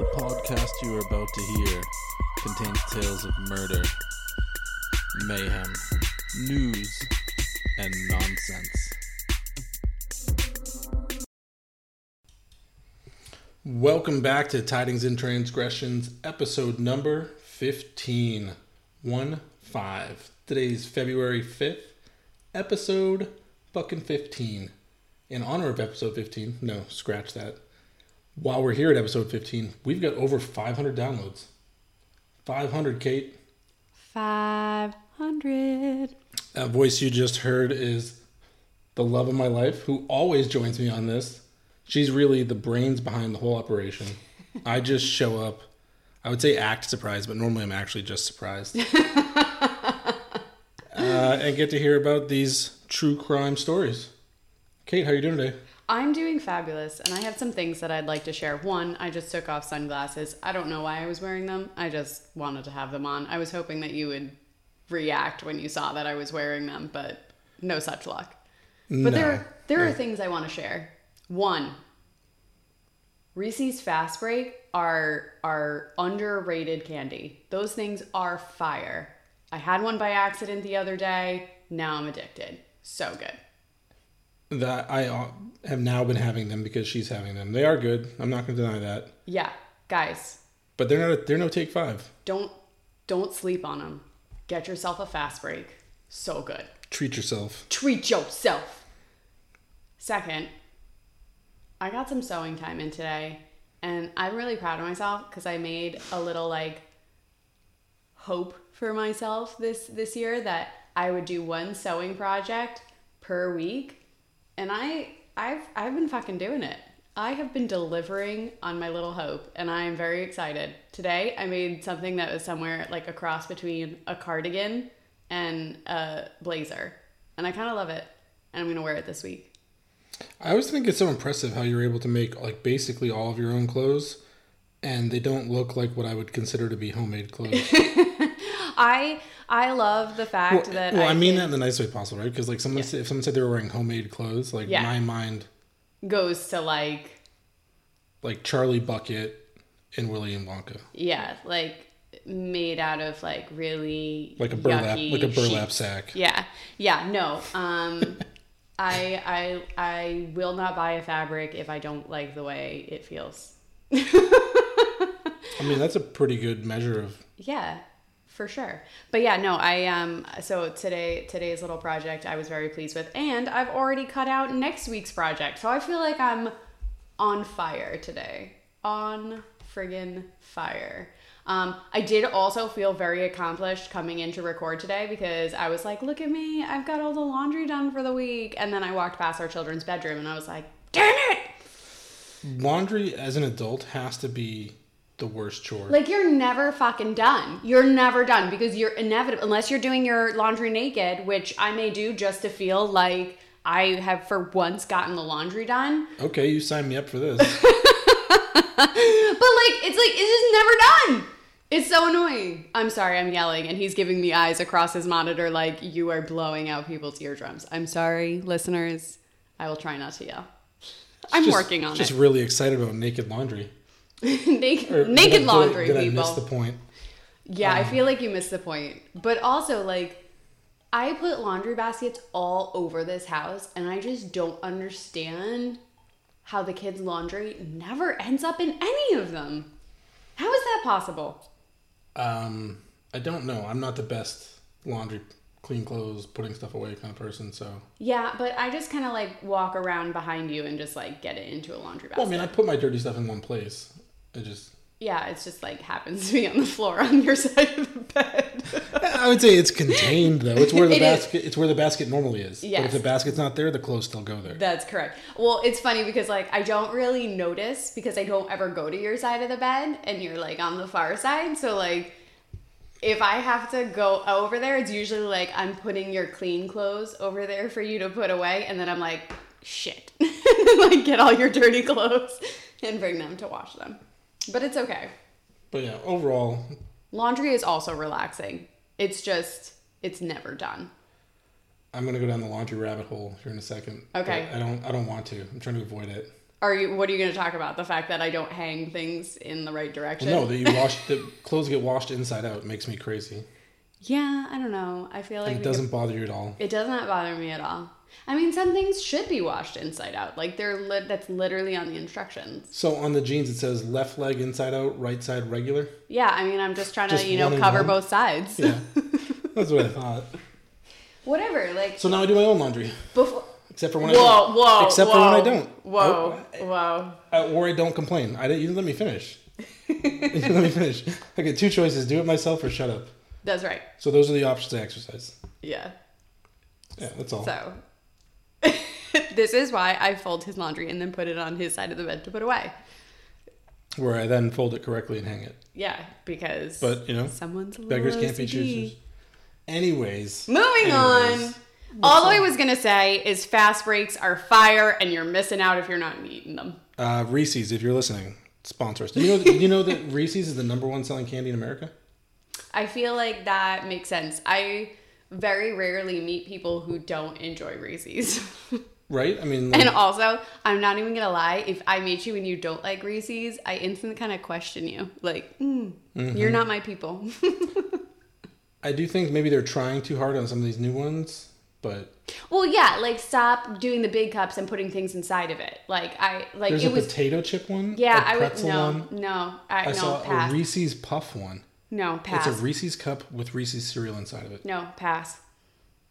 The podcast you are about to hear contains tales of murder, mayhem, news, and nonsense. Welcome back to Tidings and Transgressions, episode number 15. 1 5. Today's February 5th, episode fucking 15. In honor of episode 15, no, scratch that. While we're here at episode 15, we've got over 500 downloads. 500, Kate. 500. That voice you just heard is the love of my life, who always joins me on this. She's really the brains behind the whole operation. I just show up. I would say act surprised, but normally I'm actually just surprised. uh, and get to hear about these true crime stories. Kate, how are you doing today? I'm doing fabulous, and I have some things that I'd like to share. One, I just took off sunglasses. I don't know why I was wearing them. I just wanted to have them on. I was hoping that you would react when you saw that I was wearing them, but no such luck. But there, there are things I want to share. One, Reese's Fast Break are are underrated candy. Those things are fire. I had one by accident the other day. Now I'm addicted. So good. That I have now been having them because she's having them. They are good. I'm not going to deny that. Yeah, guys, But they're not. They're no take five. don't don't sleep on them. Get yourself a fast break. So good. Treat yourself. Treat yourself. Second, I got some sewing time in today, and I'm really proud of myself because I made a little like hope for myself this this year that I would do one sewing project per week, and I I've I've been fucking doing it. I have been delivering on my little hope, and I am very excited. Today, I made something that was somewhere like a cross between a cardigan and a blazer, and I kind of love it. And I'm gonna wear it this week. I always think it's so impressive how you're able to make like basically all of your own clothes, and they don't look like what I would consider to be homemade clothes. I I love the fact well, that well, I, mean can- that in the nice way possible, right? Because like someone, said, if someone said they were wearing homemade clothes, like Yeah. my mind, goes to like like Charlie Bucket and William Wonka, yeah, like made out of like really like a burlap, like a burlap sheets. sack. Yeah, yeah, no. Um, I I I will not buy a fabric if I don't like the way it feels. I mean, that's a pretty good measure of. Yeah, for sure. But yeah, no, I um so today today's little project I was very pleased with and I've already cut out next week's project. So I feel like I'm on fire today. On friggin' fire. Um, I did also feel very accomplished coming in to record today because I was like, look at me, I've got all the laundry done for the week. And then I walked past our children's bedroom and I was like, damn it! Laundry as an adult has to be the worst chore. Like you're never fucking done. You're never done because you're inevitable unless you're doing your laundry naked, which I may do just to feel like I have for once gotten the laundry done. okay, you signed me up for this. But like it's like it's just never done. It's so annoying. I'm sorry, I'm yelling and he's giving me eyes across his monitor like you are blowing out people's eardrums. I'm sorry, listeners. I will try not to yell. I'm Just- working on Just it. Just really excited about naked laundry. naked, Or naked laundry, did I, people. I miss the point? Yeah, I feel like you missed the point. But also, like, I put laundry baskets all over this house, and I just don't understand how the kids' laundry never ends up in any of them. How is that possible? Um, I don't know. I'm not the best laundry, clean clothes, putting stuff away kind of person. So, Yeah, but I just kind of like walk around behind you and just like get it into a laundry basket. well, I mean, I put my dirty stuff in one place. I just, yeah, it's just like happens to be on the floor on your side of the bed. I would say it's contained though. It's where the It is. basket. It's where the basket normally is. But if the basket's not there, the clothes still go there. That's correct. Well, it's funny because like I don't really notice because I don't ever go to your side of the bed and you're like on the far side. So like if I have to go over there, it's usually like I'm putting your clean clothes over there for you to put away and then I'm like, shit. like get all your dirty clothes and bring them to wash them. But it's okay. But yeah, overall, Laundry is also relaxing. It's just it's never done. I'm gonna go down the laundry rabbit hole here in a second. Okay. I don't. I don't want to. I'm trying to avoid it. Are you? What are you going to talk about? The fact that I don't hang things in the right direction. No, that you wash the clothes get washed inside out makes me crazy. Yeah, I don't know. I feel like And it doesn't could- bother you at all. it does not bother me at all. I mean, some things should be washed inside out. Like they're li- that's literally on the instructions. So on the jeans it says left leg inside out, right side regular. Yeah, I mean, I'm just trying Just to you know cover one? both sides. Yeah, that's what I thought. Whatever. Like So now I do my own laundry, before. except for when I Whoa, don't. whoa, Except whoa, for when I don't. Whoa, whoa. Uh, or I don't complain. I didn't, you didn't let me finish. you didn't let me finish. I get two choices: do it myself or shut up. That's right. So those are the options I exercise. Yeah. Yeah, that's all. So this is why I fold his laundry and then put it on his side of the bed to put away. Where I then fold it correctly and hang it. Yeah, because But you know, someone's a beggars can't be choosers. Anyways, Moving anyways. on. All I was gonna say is fast breaks are fire, and you're missing out if you're not eating them. Uh, Reese's, if you're listening, sponsor us. Do you know? you know that Reese's is the number one selling candy in America? I feel like that makes sense. I very rarely meet people who don't enjoy Reese's. Right? I mean, like, and also, I'm not even gonna lie, if I meet you and you don't like Reese's, I instantly kind of question you. Like, mm, Mm-hmm. you're not my people. I do think maybe they're trying too hard on some of these new ones, but well, yeah, like stop doing the big cups and putting things inside of it. Like I like there's it a was potato chip one. yeah, I would no, one. no, I, I no, saw pass. a Reese's Puff one. no, pass. It's a Reese's cup with Reese's cereal inside of it. no, pass.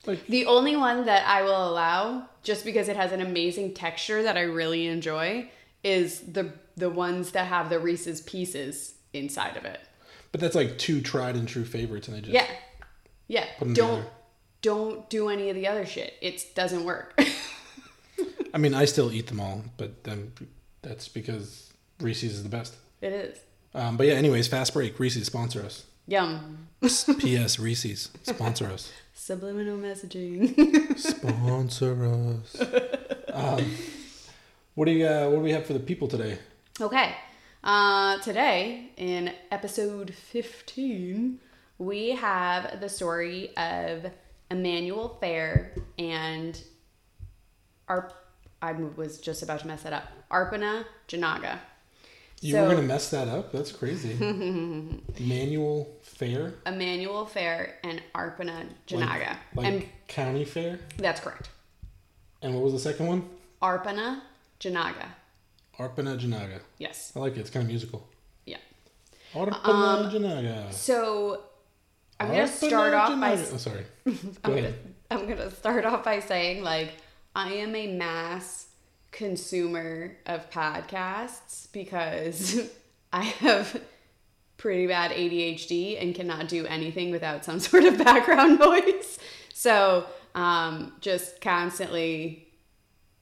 Like The only one that I will allow, just because it has an amazing texture that I really enjoy, is the the ones that have the Reese's Pieces inside of it. But that's like two tried and true favorites, and they just Yeah, yeah. Don't together. don't do any of the other shit. It doesn't work. I mean, I still eat them all, but then that's because Reese's is the best. it is. Um, but yeah, anyways, fast break. Reese's sponsor us. Yum. P.S. Reese's sponsor us. Subliminal messaging. Sponsor us. Um, what do you uh, What do we have for the people today? Okay. Uh, today, in episode 15, we have the story of Emanuel Fair and Arp. I was just about to mess that up. Arpana Jinaga. You So- were gonna mess that up. That's crazy. Manual fair, Emanuel Fair and Arpana Jinaga. like and county fair. that's correct. And what was the second one? Arpana Jinaga. Arpana Jinaga. Yes. I like it. It's kind of musical. Yeah. Arpana Um, Jinaga. So I'm going to start Arpana off by. Oh, sorry. I'm Go gonna, ahead. I'm gonna start off by saying like I am a mass consumer of podcasts because I have pretty bad ADHD and cannot do anything without some sort of background noise. So um, just constantly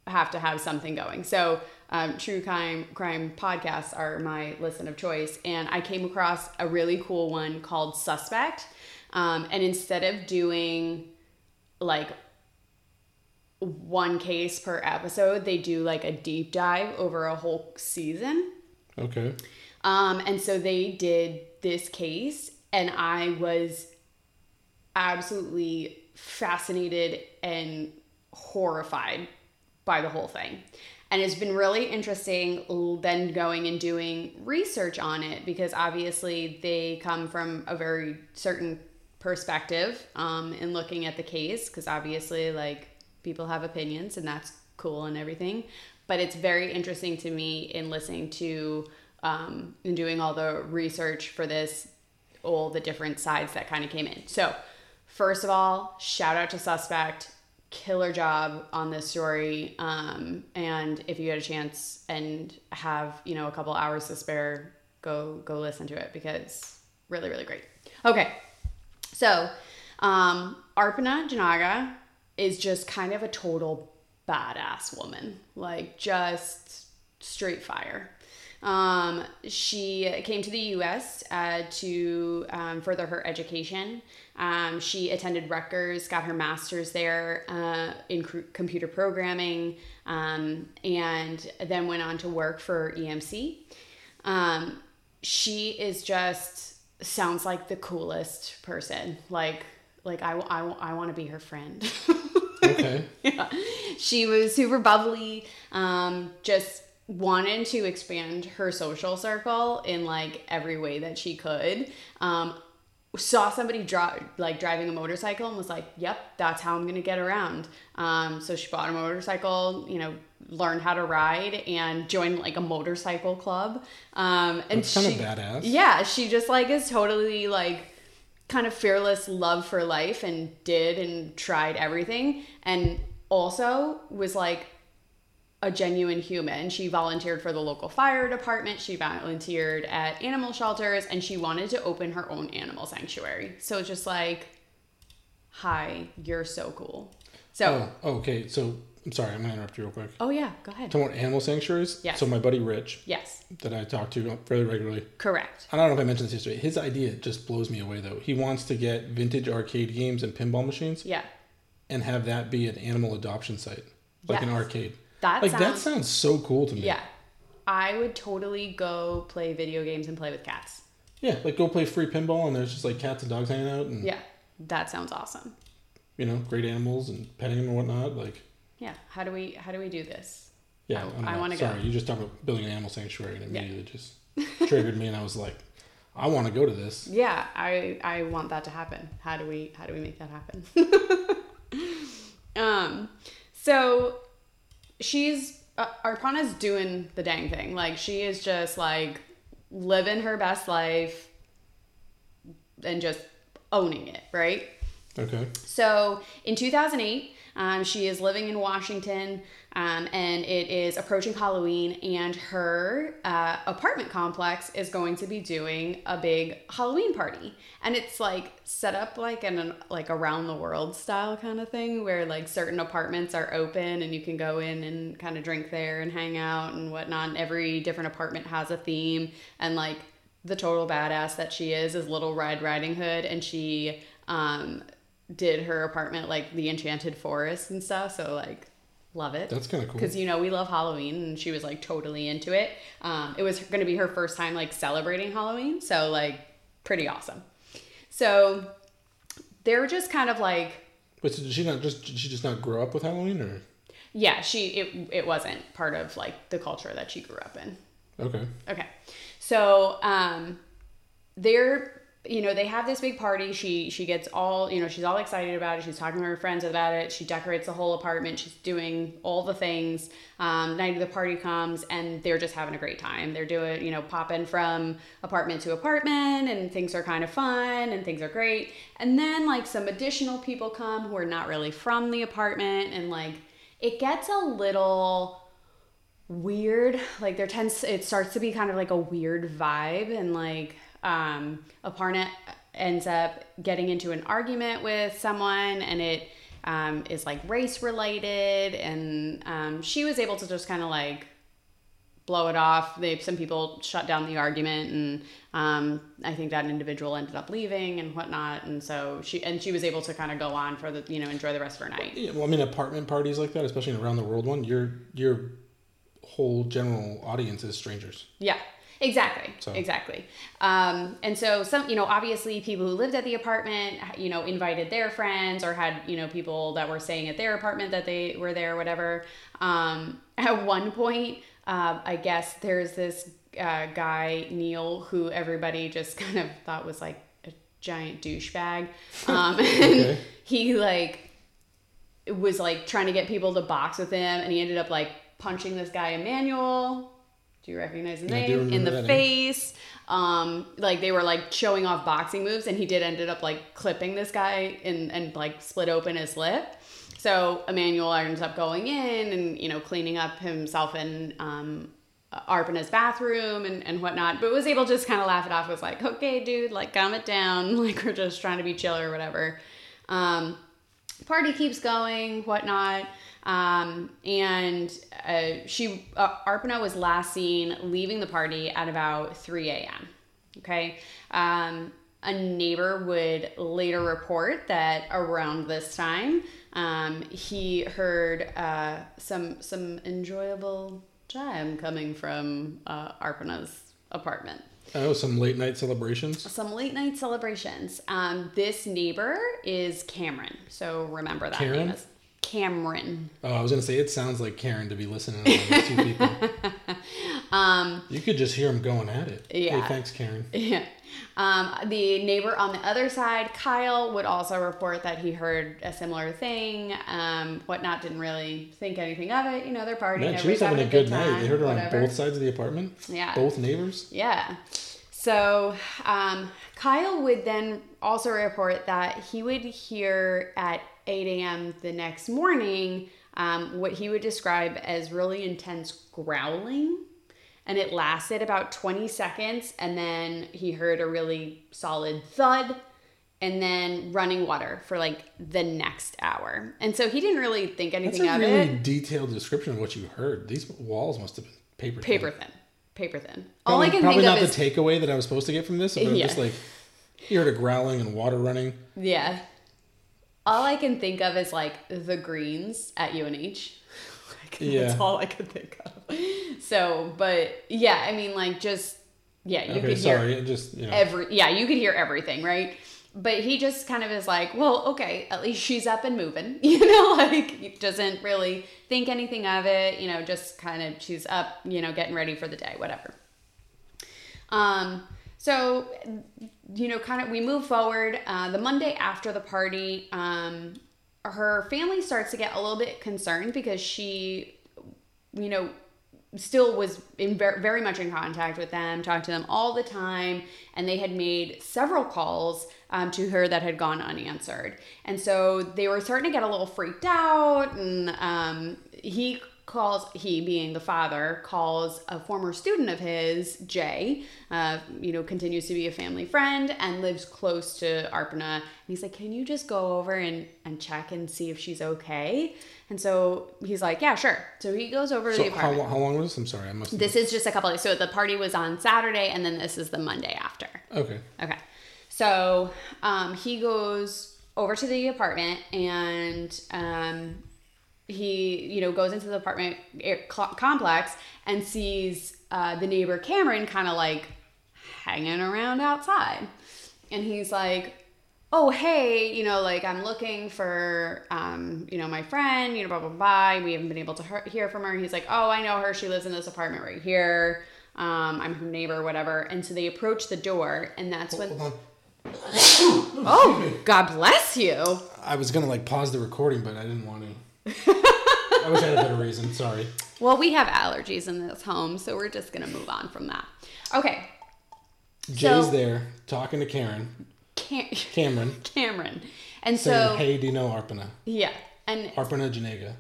have to have something going. So um, true crime crime podcasts are my listen of choice, and I came across a really cool one called Suspect. Um, and instead of doing like one case per episode, they do like a deep dive over a whole season. Okay. Um, and so they did this case, and I was absolutely fascinated and horrified by the whole thing. And it's been really interesting then going and doing research on it because obviously they come from a very certain perspective um, in looking at the case because obviously like people have opinions and that's cool and everything. But it's very interesting to me in listening to um, and doing all the research for this all the different sides that kind of came in. So first of all shout out to suspect. Killer job on this story. Um, and if you get a chance and have you know a couple hours to spare go go listen to it because really really great. Okay. So, um, Arpana Jinaga is just kind of a total badass woman, like just straight fire. Um, she came to the U.S. Uh, to um, further her education. Um, she attended Rutgers, got her master's there uh, in computer programming, um, and then went on to work for EMC. Um, she is just sounds like the coolest person. Like, like I, I, I want to be her friend. Okay. yeah. She was super bubbly, um, just wanted to expand her social circle in like every way that she could. Um, saw somebody dri- like driving a motorcycle and was like, "Yep, that's how I'm gonna get around." Um, so she bought a motorcycle, you know, learned how to ride, and joined like a motorcycle club. Um, and That's kind of she- badass. Yeah, she just like is totally like kind of fearless love for life and did and tried everything, and also was like a genuine human. She volunteered for the local fire department, she volunteered at animal shelters, and she wanted to open her own animal sanctuary. So it's just like, hi, you're so cool. So, Oh, okay. So I'm sorry, I'm gonna interrupt you real quick. oh, yeah, go ahead. Talking about animal sanctuaries. Yes. So my buddy Rich, Yes, that I talk to fairly regularly, correct. I don't know if I mentioned this yesterday. His idea just blows me away though. He wants to get vintage arcade games and pinball machines Yeah. and have that be an animal adoption site, like an arcade. That like that sounds, sounds so cool to me. yeah. I would totally go play video games and play with cats. Yeah, like go play free pinball and there's just like cats and dogs hanging out and Yeah, that sounds awesome. you know great animals and petting them and whatnot. Like Yeah, how do we how do we do this? yeah, I- I, I wanna go. Sorry, you just talked about building an animal sanctuary and Yeah. immediately just triggered me and I was like, I want to go to this. Yeah, I I want that to happen. How do we how do we make that happen? um, so she's uh, Arpana's doing the dang thing. Like she is just like living her best life and just owning it, right? Okay. So in 2008, um, she is living in Washington, um, and it is approaching Halloween, and her uh, apartment complex is going to be doing a big Halloween party, and it's like set up like an like around the world style kind of thing, where like certain apartments are open and you can go in and kind of drink there and hang out and whatnot. And every different apartment has a theme, and like the total badass that she is is Little Red Riding Hood, and she um, did her apartment like the Enchanted Forest and stuff. So like, love it. That's kind of cool. Because you know we love Halloween, and she was like totally into it. Um, it was going to be her first time like celebrating Halloween, so like pretty awesome. So they're just kind of like But did she not just did she just not grow up with Halloween or yeah, she it it wasn't part of like the culture that she grew up in. okay. Okay. So, um, they're, you know, they have this big party. She, she gets all, you know, she's all excited about it. She's talking to her friends about it. She decorates the whole apartment. She's doing all the things. Um, night of the party comes and they're just having a great time. They're doing, you know, popping from apartment to apartment and things are kind of fun and things are great. And then like some additional people come who are not really from the apartment and like it gets a little weird like there tends it starts to be kind of like a weird vibe and like um aparna ends up getting into an argument with someone and it um, is like race related and um, she was able to just kind of like blow it off. They some people shut down the argument and um, i think that individual ended up leaving and whatnot. And so she and she was able to kind of go on for the you know enjoy the rest of her night. Yeah, well, I mean, apartment parties like that, especially an around the world one, your your whole general audience is strangers. Yeah, exactly, So- exactly. Um, and so some, you know, obviously people who lived at the apartment, you know, invited their friends or had, you know, people that were staying at their apartment that they were there, or whatever. Um, at one point, um, I guess there's this uh, guy Neil who everybody just kind of thought was like a giant douchebag, um, and Okay. he like was like trying to get people to box with him, and he ended up like punching this guy Emanuel. Do you recognize the name? In the face. Um, like they were like showing off boxing moves, and he did ended up like clipping this guy and and like split open his lip. So Emanuel ends up going in and you know cleaning up himself in um, Arpana's bathroom and, and whatnot, but was able to just kind of laugh it off. Was like, okay, dude, like calm it down. Like we're just trying to be chill or whatever. Um, party keeps going, whatnot. Um, and uh, she, uh, Arpana was last seen leaving the party at about 3 a.m. Okay. Um, a neighbor would later report that around this time, um, he heard uh, some some enjoyable chime coming from uh, Arpana's apartment Oh, some late night celebrations. some late night celebrations. Um, this neighbor is Cameron, so remember that Karen? name is Cameron. Oh, I was gonna say it sounds like Karen to be listening to these two people. Um, You could just hear him going at it. Yeah. Hey, thanks, Karen. Yeah. Um, the neighbor on the other side, Kyle, would also report that he heard a similar thing. Um, whatnot didn't really think anything of it. You know, they're partying. Man, she was having a good night. time, They heard her on both sides of the apartment. Yeah. Both neighbors. Yeah. So um, Kyle would then also report that he would hear at 8 a.m. the next morning um, what he would describe as really intense growling. And it lasted about 20 seconds. And then he heard a really solid thud and then running water for like the next hour. And so he didn't really think That's anything a of really it. detailed description of what you heard. These walls must have been paper. thin. Paper thin. Paper thin. Probably, All I can probably think not of is the takeaway that I was supposed to get from this, but Yeah. just like you heard a growling and water running. Yeah. All I can think of is like the greens at UNH. Like, Yeah. That's all I could think of. So, but yeah, I mean, like, just, yeah, you Okay, could hear sorry. It just you know. every, yeah, you could hear everything, right? But he just kind of is like, well, okay, at least she's up and moving, you know, like, he doesn't really think anything of it, you know, just kind of, she's up, you know, getting ready for the day, whatever. Um, so, you know, kind of, we move forward. Uh, the Monday after the party, um, her family starts to get a little bit concerned because she, you know, still was in ver- very much in contact with them, talked to them all the time, and they had made several calls um, to her that had gone unanswered. And so they were starting to get a little freaked out, and um, he calls he being the father calls a former student of his jay uh, you know continues to be a family friend and lives close to arpana and he's like can you just go over and, and check and see if she's okay and so he's like yeah sure so he goes over to the how, apartment lo- how long was this? I'm sorry, I must. this is just a couple of so the party was on saturday and then this is the monday after Okay. Okay. So um, he goes over to the apartment and um, he, you know, goes into the apartment complex and sees uh, the neighbor Cameron kind of like hanging around outside. And he's like, oh, hey, you know, like I'm looking for, um, you know, my friend, you know, blah, blah, blah. We haven't been able to hear from her. He's like, oh, I know her. She lives in this apartment right here. Um, I'm her neighbor, whatever. And so they approach the door, and that's when, oh, God bless you. I was gonna like pause the recording, but I didn't want to. I wish I had a better reason. Sorry. Well, we have allergies in this home, so we're just gonna move on from that. Okay, Jay's So- there talking to Karen, Cam- Cameron, Cameron, and saying, so "Hey, do you know Arpana? yeah, and Arpana Jinaga,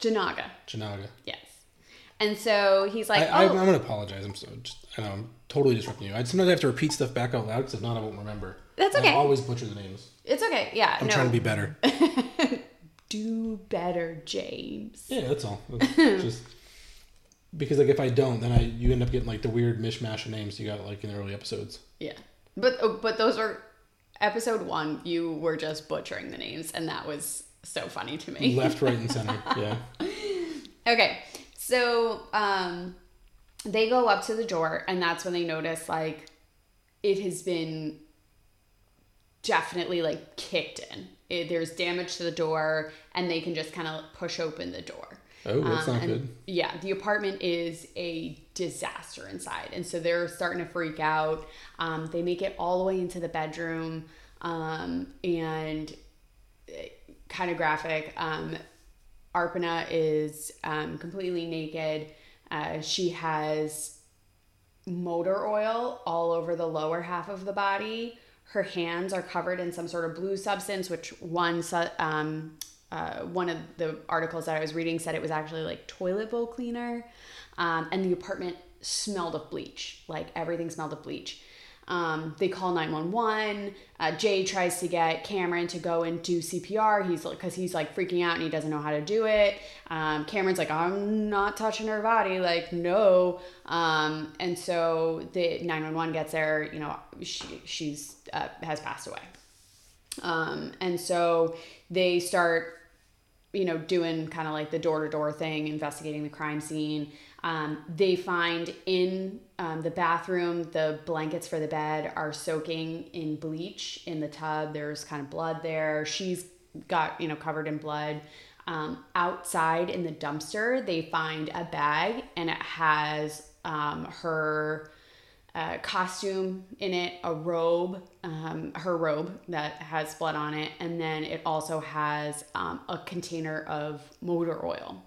Jinaga, Jinaga." yes, and so he's like, I, I, oh, I'm gonna apologize. I'm so just, I know I'm totally disrupting you. I sometimes I have to repeat stuff back out loud because if not, I won't remember. That's okay. I always butcher the names. it's okay, yeah, I'm no, trying to be better. do better, James. Yeah, that's all. That's just because like if I don't, then I you end up getting like the weird mishmash of names you got like in the early episodes. Yeah, but oh, but those are episode one. You were just butchering the names, and that was so funny to me. Left, right, and center. Yeah. Okay, so um, they go up to the door, and that's when they notice like it has been definitely like kicked in. It, there's damage to the door, and they can just kind of push open the door. Oh, that's Um, not good. Yeah, the apartment is a disaster inside, and so they're starting to freak out. Um, they make it all the way into the bedroom, um, and kind of graphic. Um, Arpana is um, completely naked. Uh, she has motor oil all over the lower half of the body. Her hands are covered in some sort of blue substance, which one um, uh, one of the articles that I was reading said it was actually like toilet bowl cleaner. Um, and the apartment smelled of bleach, like everything smelled of bleach. Um, they call 911. Uh, Jay tries to get Cameron to go and do CPR. He's because he's like freaking out and he doesn't know how to do it. Um, Cameron's like, I'm not touching her body. Like, no. Um, and so the 911 gets there. You know, she she's uh, has passed away. Um, and so they start you know, doing kind of like the door to door thing, investigating the crime scene. Um, they find in um, the bathroom the blankets for the bed are soaking in bleach in the tub. There's kind of blood there. She's got, you know, covered in blood. Um, outside in the dumpster, they find a bag and it has um, her uh, costume in it, a robe, um, her robe that has blood on it, and then it also has um, a container of motor oil.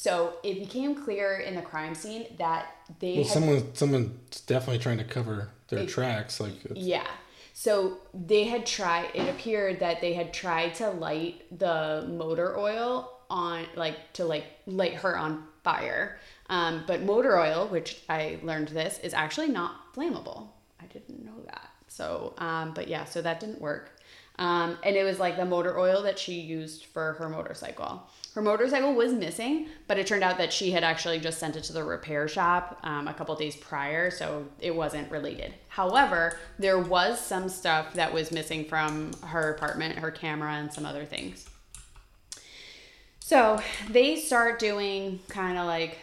So it became clear in the crime scene that they Well, had someone someone's definitely trying to cover their tracks. Like, yeah. So they had tried, it appeared that they had tried to light the motor oil on, like, to like light her on fire. Um, but motor oil, which I learned this, is actually not flammable. I didn't know that. So, um, but yeah, so that didn't work. Um, and it was like the motor oil that she used for her motorcycle. Her motorcycle was missing, but it turned out that she had actually just sent it to the repair shop um, a couple days prior, so it wasn't related. However, there was some stuff that was missing from her apartment, her camera, and some other things. So they start doing kind of like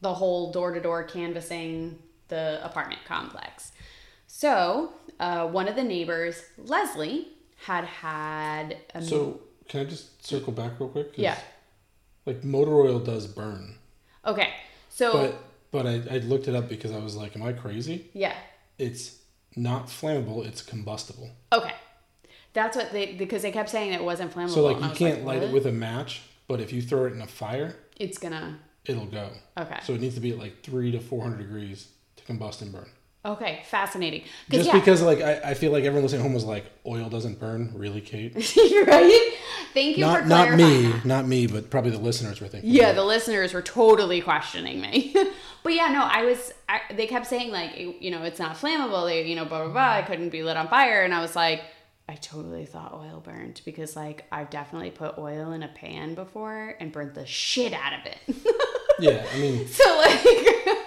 the whole door to door canvassing the apartment complex. So uh, one of the neighbors, Leslie, had had a so can I just circle back real quick? Yeah. Like motor oil does burn, okay. So but but I, I looked it up because I was like, am I crazy? yeah, It's not flammable. It's combustible. okay. That's what they because they kept saying it wasn't flammable. So like you can't light it with a match, but if you throw it in a fire, It's gonna. it'll go. Okay. So it needs to be at like three to four hundred degrees to combust and burn. Okay, fascinating. Just yeah, because like I, I feel like everyone listening at home was like, oil doesn't burn, really, Kate? You're right? Thank you not for not me, that. not me, but probably the listeners were thinking. Yeah, that. the listeners were totally questioning me. but yeah, no, I was. I, they kept saying like, you know, it's not flammable. They, you know, blah blah blah. It couldn't be lit on fire, and I was like, I totally thought oil burned because like I've definitely put oil in a pan before and burnt the shit out of it. yeah. I mean, so like,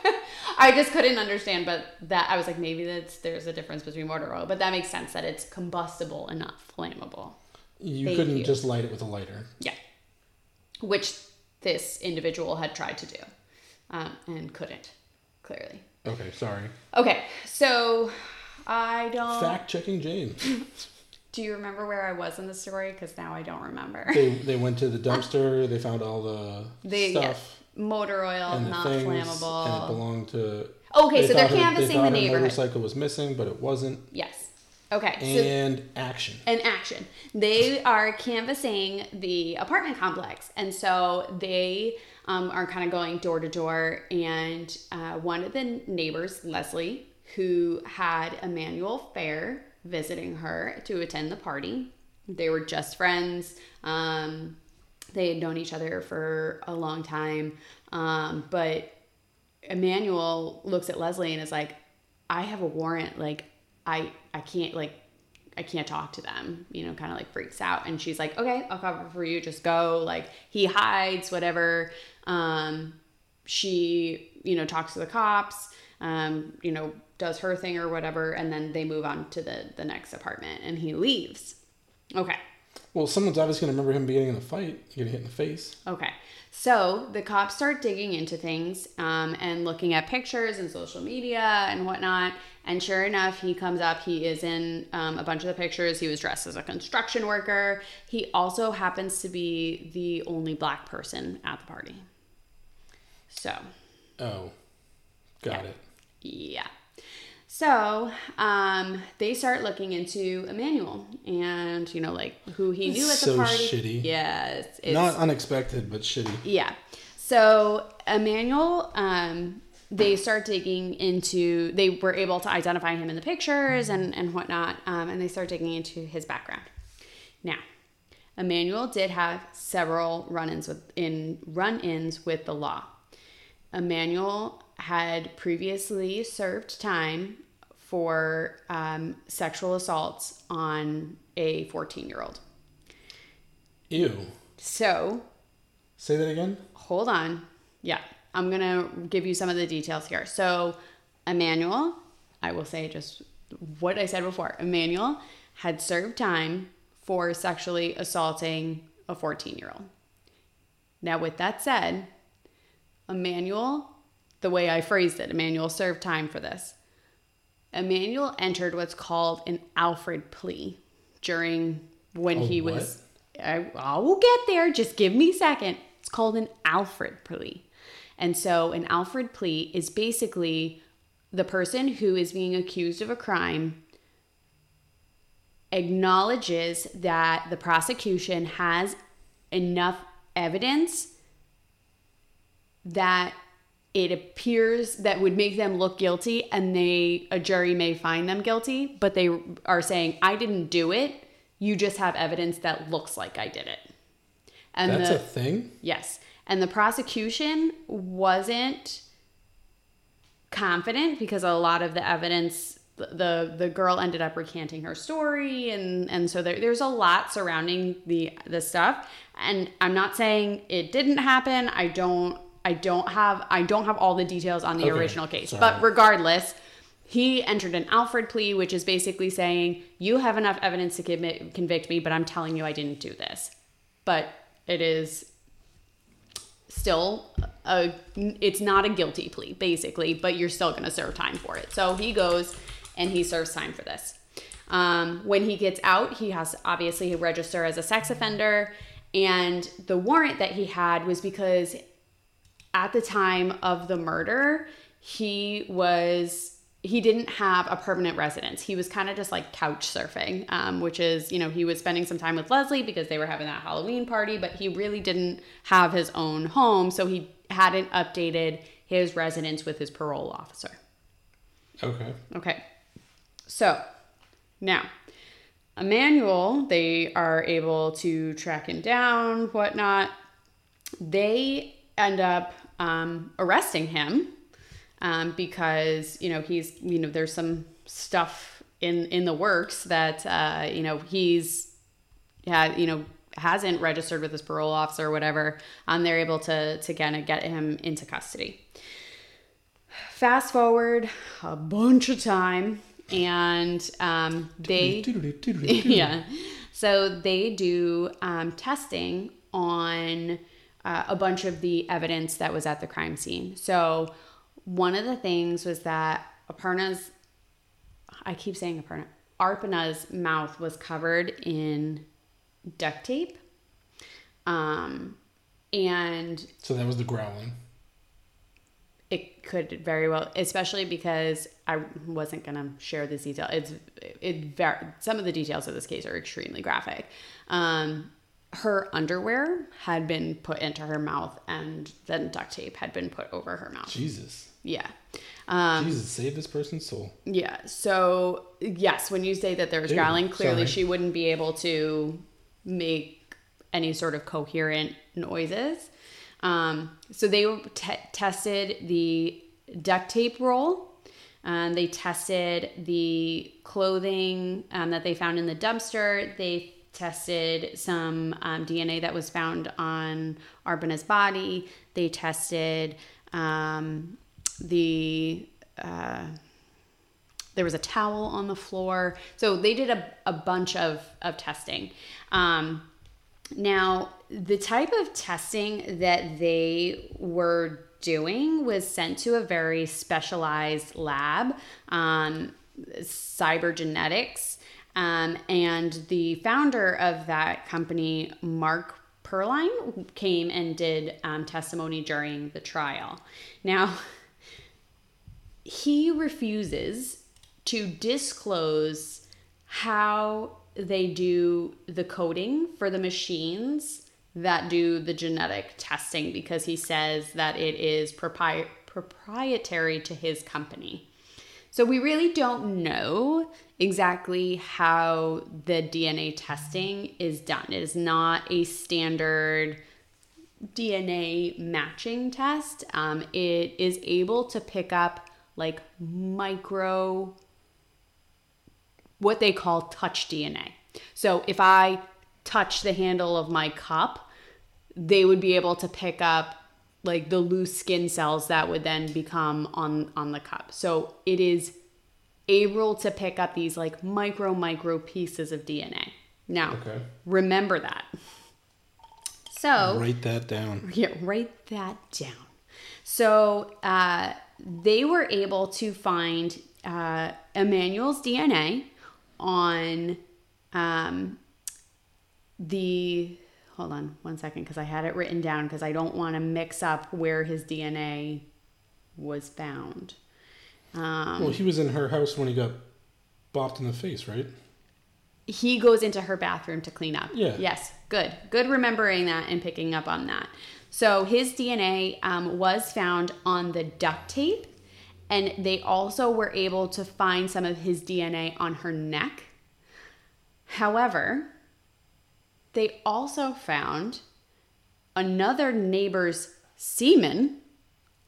I just couldn't understand. But that I was like, maybe that's there's a difference between motor oil, but that makes sense that it's combustible and not flammable. you Thank couldn't you. just light it with a lighter. Yeah. Which this individual had tried to do um, and couldn't, clearly. Okay, sorry. Okay, so I don't. Fact checking James. Do you remember where I was in the story? Because now I don't remember. they they went to the dumpster. They found all the The stuff motor oil, and not things, and it flammable. belonged to. Okay, they so they're canvassing they the neighborhood. motorcycle was missing, but it wasn't. Yes. Okay, so And action. And action. They are canvassing the apartment complex, and so they um, are kind of going door to door. And uh, one of the neighbors, Leslie, who had Emanuel Fair visiting her to attend the party, they were just friends. Um, they had known each other for a long time, um, but Emanuel looks at Leslie and is like, I have a warrant. Like, I, I can't, like, I can't talk to them, you know, kind of like freaks out. And she's like, okay, I'll cover for you. Just go. Like, he hides, whatever. Um, she, you know, talks to the cops, um, you know, does her thing or whatever. And then they move on to the, the next apartment and he leaves. Okay. Well, someone's obviously gonna remember him being in the fight, getting hit in the face. Okay. So the cops start digging into things um, and looking at pictures and social media and whatnot. And sure enough, he comes up. He is in um, a bunch of the pictures. He was dressed as a construction worker. He also happens to be the only black person at the party. So, Oh, got Yeah. it. yeah. So um, they start looking into Emanuel and, you know, like who he knew at the So party. shitty. Yes. it's- Not unexpected, but shitty. Yeah. So Emanuel, um, they start digging into. They were able to identify him in the pictures and and whatnot, um, and they start digging into his background. Now, Emanuel did have several run-ins with in run-ins with the law. Emanuel had previously served time for um, sexual assaults on a 14-year-old. Ew. So Say that again. hold on. Yeah, I'm gonna give you some of the details here. So, Emanuel, I will say just what I said before. Emanuel had served time for sexually assaulting a 14 year old. Now, with that said, Emanuel, the way I phrased it, Emanuel served time for this. Emanuel entered what's called an Alford plea during when he what? was I, I will get there. Just give me a second. It's called an Alford plea. And so an Alford plea is basically the person who is being accused of a crime acknowledges that the prosecution has enough evidence that it appears that would make them look guilty and they a jury may find them guilty but they are saying i didn't do it. You just have evidence that looks like i did it. And that's the, a thing? Yes. And the prosecution wasn't confident because a lot of the evidence the the girl ended up recanting her story and and so there, there's a lot surrounding the the stuff. And i'm not saying it didn't happen. I don't i don't have i don't have all the details on the okay. original case Sorry. but regardless he entered an alford plea which is basically saying you have enough evidence to commit, convict me but i'm telling you i didn't do this but it is still a it's not a guilty plea basically but you're still going to serve time for it so he goes and he serves time for this. Um, when he gets out, he has obviously register as a sex offender, and the warrant that he had was because at the time of the murder, he was he didn't have a permanent residence. He was kind of just like couch surfing, um, which is, you know, he was spending some time with Leslie because they were having that Halloween party, but he really didn't have his own home. So he hadn't updated his residence with his parole officer. Okay. Okay. So now, Emanuel, they are able to track him down, whatnot. They end up um, arresting him um, because you know he's you know there's some stuff in in the works that uh, you know he's yeah you know hasn't registered with his parole officer or whatever. Um, they're able to to kind of get him into custody. Fast forward a bunch of time and um, they yeah so they do um, testing on uh, a bunch of the evidence that was at the crime scene so one of the things was that aparna's i keep saying aparna arpana's mouth was covered in duct tape um and so that was the growling it could very well, especially because I wasn't gonna share this detail. It's it very some of the details of this case are extremely graphic. Um, her underwear had been put into her mouth, and then duct tape had been put over her mouth. Jesus. Yeah. Um, Jesus, save this person's soul. Yeah. So yes, when you say that there was Ew, growling, clearly sorry. she wouldn't be able to make any sort of coherent noises. Um, so they t- tested the duct tape roll. and they tested the clothing um, that they found in the dumpster. They tested some um, DNA that was found on Arpana's body. They tested um, the. Uh, there was a towel on the floor. So they did a, a bunch of, of testing. Um, now, the type of testing that they were doing was sent to a very specialized lab, um, Cybergenetics. Um, and the founder of that company, Mark Perlin, came and did um, testimony during the trial. Now, he refuses to disclose how they do the coding for the machines that do the genetic testing because he says that it is propri- proprietary to his company. So we really don't know exactly how the DNA testing is done. It is not a standard DNA matching test. Um, it is able to pick up like micro what they call touch DNA. So if I touch the handle of my cup, they would be able to pick up like the loose skin cells that would then become on on the cup. So it is able to pick up these like micro micro pieces of DNA. Now, okay. remember that. So write that down. Yeah, write that down. So uh, they were able to find uh, Emanuel's DNA on um, the hold on one second because I had it written down because I don't want to mix up where his DNA was found. Um, Well, he was in her house when he got bopped in the face, right? he goes into her bathroom to clean up. Yeah. Yes. Good. Good remembering that and picking up on that. So his DNA um, was found on the duct tape, and they also were able to find some of his DNA on her neck. However, they also found another neighbor's semen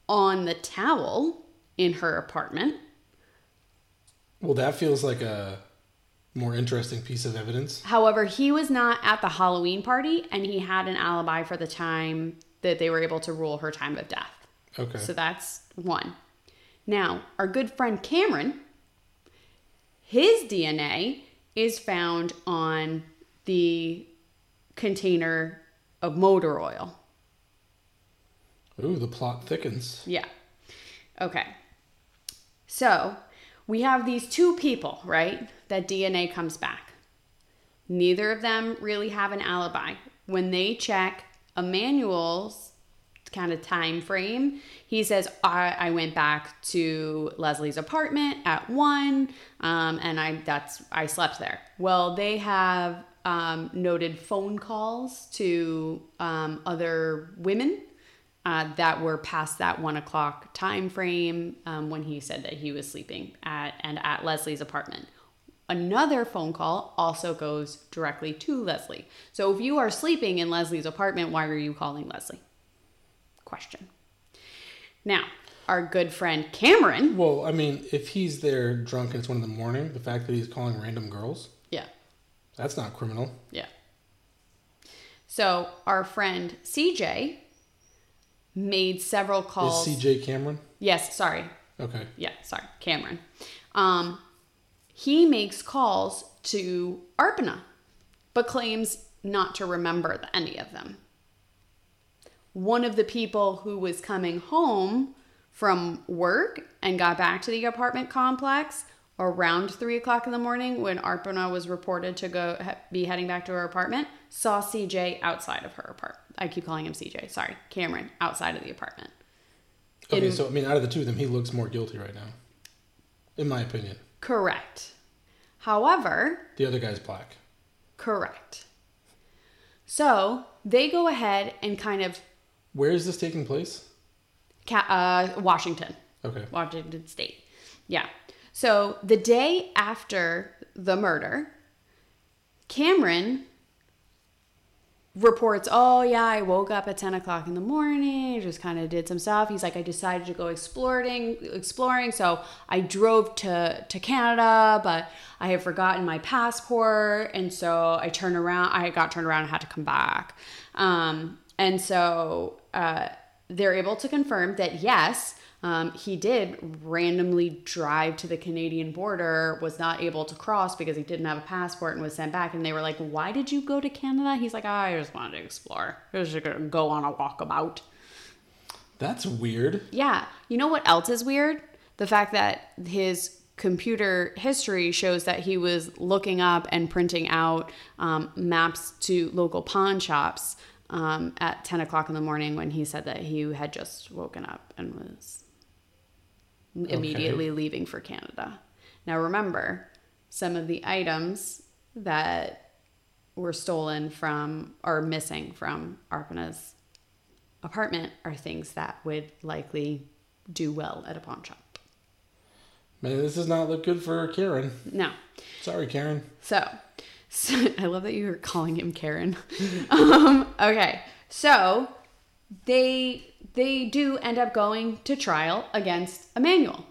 on the towel in her apartment. Well, that feels like a more interesting piece of evidence. However, he was not at the Halloween party and he had an alibi for the time that they were able to rule her time of death. Okay. So that's one. Now, our good friend Cameron, his DNA is found on the container of motor oil. Ooh, the plot thickens. Yeah. Okay. So we have these two people, right? That DNA comes back. Neither of them really have an alibi. When they check Emanuel's kind of time frame, he says, I, I went back to Leslie's apartment at one, um, and I that's I slept there. Well, they have um, noted phone calls to um, other women uh, that were past that one o'clock time frame um, when he said that he was sleeping at and at Leslie's apartment. Another phone call also goes directly to Leslie. So if you are sleeping in Leslie's apartment, why are you calling Leslie? Question. Now, our good friend Cameron. Well, I mean, if he's there drunk and it's one in the morning, the fact that he's calling random girls, that's not criminal. yeah. So our friend CJ made several calls. Is CJ Cameron? Yes, sorry, Okay. yeah, sorry, Cameron. Um, he makes calls to Arpana, but claims not to remember any of them. One of the people who was coming home from work and got back to the apartment complex around three o'clock in the morning when Arpana was reported to go be heading back to her apartment saw CJ outside of her apartment. I keep calling him CJ. Sorry, Cameron outside of the apartment. Okay, In- so I mean, out of the two of them, he looks more guilty right now, in my opinion. Correct. However, The other guy's black. Correct. So they go ahead and kind of Where is this taking place? ca- uh, Washington, Okay. Washington State. Yeah. So the day after the murder, Cameron reports, "Oh yeah, I woke up at ten o'clock in the morning, just kind of did some stuff." He's like, "I decided to go exploring, exploring, so I drove to to Canada, but I had forgotten my passport, and so I turned around. I got turned around and had to come back." Um, and so uh, they're able to confirm that yes. Um, he did randomly drive to the Canadian border, was not able to cross because he didn't have a passport and was sent back. And they were like, Why did you go to Canada? He's like, I just wanted to explore. I was just going to go on a walkabout. That's weird. Yeah. You know what else is weird? The fact that his computer history shows that he was looking up and printing out um, maps to local pawn shops um, at 10 o'clock in the morning when he said that he had just woken up and was immediately leaving for Canada. Now, remember, some of the items that were stolen from or missing from Arpana's apartment are things that would likely do well at a pawn shop. Man, this does not look good for Karen. No. Sorry, Karen. So, so I love that you were calling him Karen. um, okay. So they they do end up going to trial against Emanuel.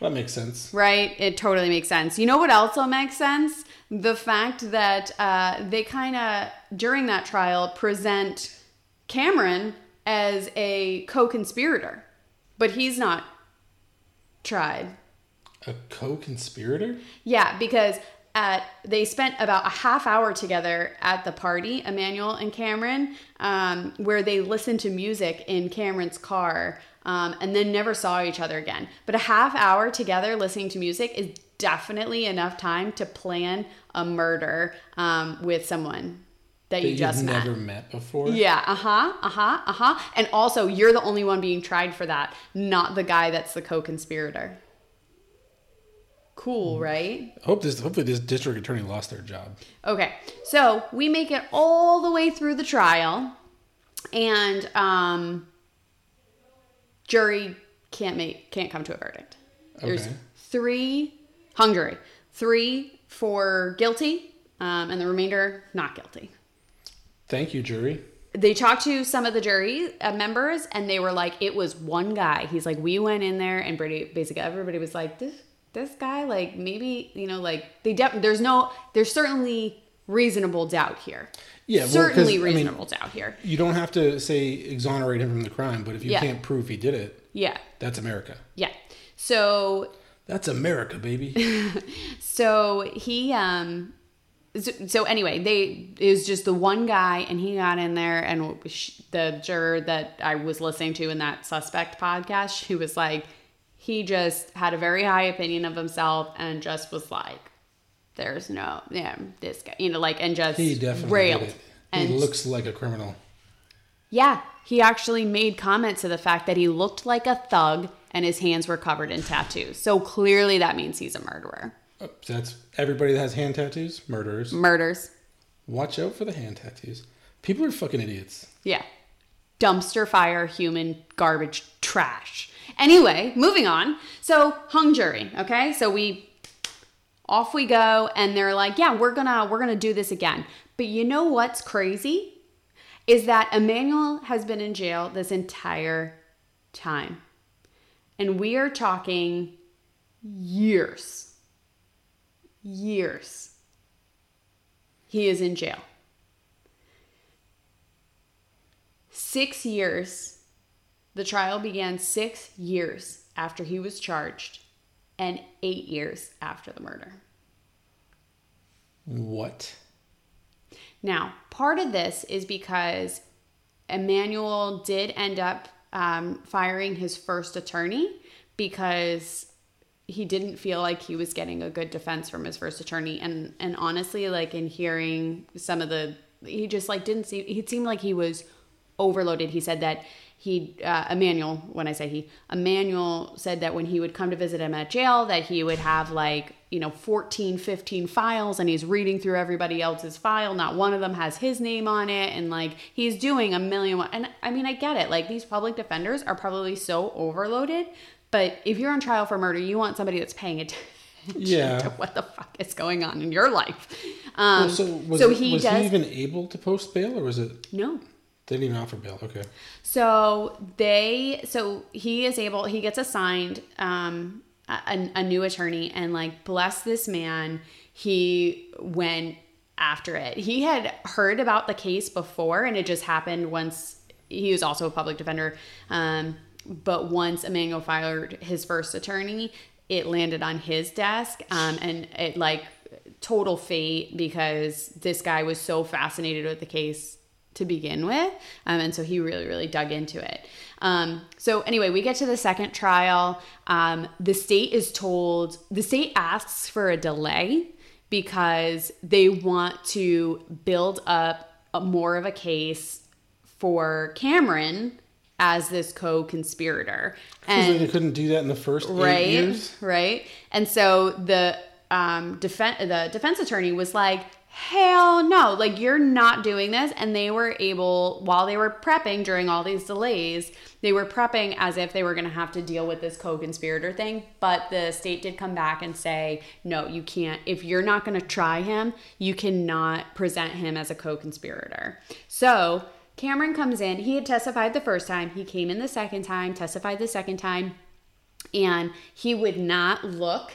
That makes sense. Right? It totally makes sense. You know what also makes sense? The fact that uh, they kind of, during that trial, present Cameron as a co conspirator, but he's not tried. A co-conspirator? Yeah, because at they spent about a half hour together at the party, Emanuel and Cameron, um, where they listened to music in Cameron's car, um, and then never saw each other again. But a half hour together listening to music is definitely enough time to plan a murder um, with someone. that, that you just met. never met before. Yeah, uh huh, uh huh, uh huh. And also, you're the only one being tried for that, not the guy that's the co conspirator. Cool, right? Hope this. Hopefully, this district attorney lost their job. Okay, so we make it all the way through the trial, and um, jury can't make can't come to a verdict. There's Okay. three hung jury, three for guilty, um, and the remainder not guilty. Thank you, jury. They talked to some of the jury uh, members, and they were like, "It was one guy." He's like, "We went in there, and Brady, basically everybody was like, this this guy, like maybe you know, like they def- there's no, there's certainly reasonable doubt here. Yeah, well, 'cause, certainly I mean- reasonable doubt here. You don't have to say exonerate him from the crime, but if you Yeah. can't prove he did it, Yeah, that's America. yeah. So That's America, baby. So he um so, so anyway, they it was just the one guy and he got in there and the juror that I was listening to in that suspect podcast, she was like he just had a very high opinion of himself and just was like there's no yeah this guy you know like and just He definitely railed and he looks like a criminal. yeah he actually made comments to the fact that he looked like a thug and his hands were covered in tattoos so clearly that means he's a murderer Oh, so that's everybody that has hand tattoos, murderers. murders Watch out for the hand tattoos. People are fucking idiots. Yeah. Dumpster fire, human garbage, trash. Anyway, moving on. So, hung jury, okay? So we off we go and they're like, "Yeah, we're going to we're going to do this again." But you know what's crazy? Is that Emanuel has been in jail this entire time. And we are talking years. Years. He is in jail. Six years. The trial began six years after he was charged and eight years after the murder. What? Now, part of this is because Emanuel did end up um, firing his first attorney because he didn't feel like he was getting a good defense from his first attorney, and and honestly, like in hearing some of the, he just like didn't seem. He seemed like he was overloaded. He said that he uh, Emanuel, when I say he, Emanuel said that when he would come to visit him at jail, that he would have like you know 14 15 files and he's reading through everybody else's file. Not one of them has his name on it and like he's doing a million one and i mean i get it. Like these public defenders are probably so overloaded but if you're on trial for murder you want somebody that's paying attention Yeah. to what the fuck is going on in your life. Um Well, so was, so he was does he even able to post bail, or was it no they didn't even offer bail? Okay. So they, so he is able, he gets assigned um, a, a new attorney, and like, bless this man, he went after it. He had heard about the case before, and it just happened once. He was also a public defender, um, but once Emanuel fired his first attorney, it landed on his desk, um, and it like total fate because this guy was so fascinated with the case to begin with. Um, and so he really, really dug into it. Um, so, anyway, we get to the second trial. Um, the state is told, the state asks for a delay because they want to build up a, more of a case for Cameron as this co conspirator. Because they couldn't do that in the first right years. right and so the um defense the defense attorney was like hell no. Like you're not doing this. And they were able while they were prepping during all these delays they were prepping as if they were going to have to deal with this co-conspirator thing. But the state did come back and say no you can't. If you're not going to try him you cannot present him as a co-conspirator. So cameron comes in. He had testified the first time. He came in the second time testified the second time. And he would not look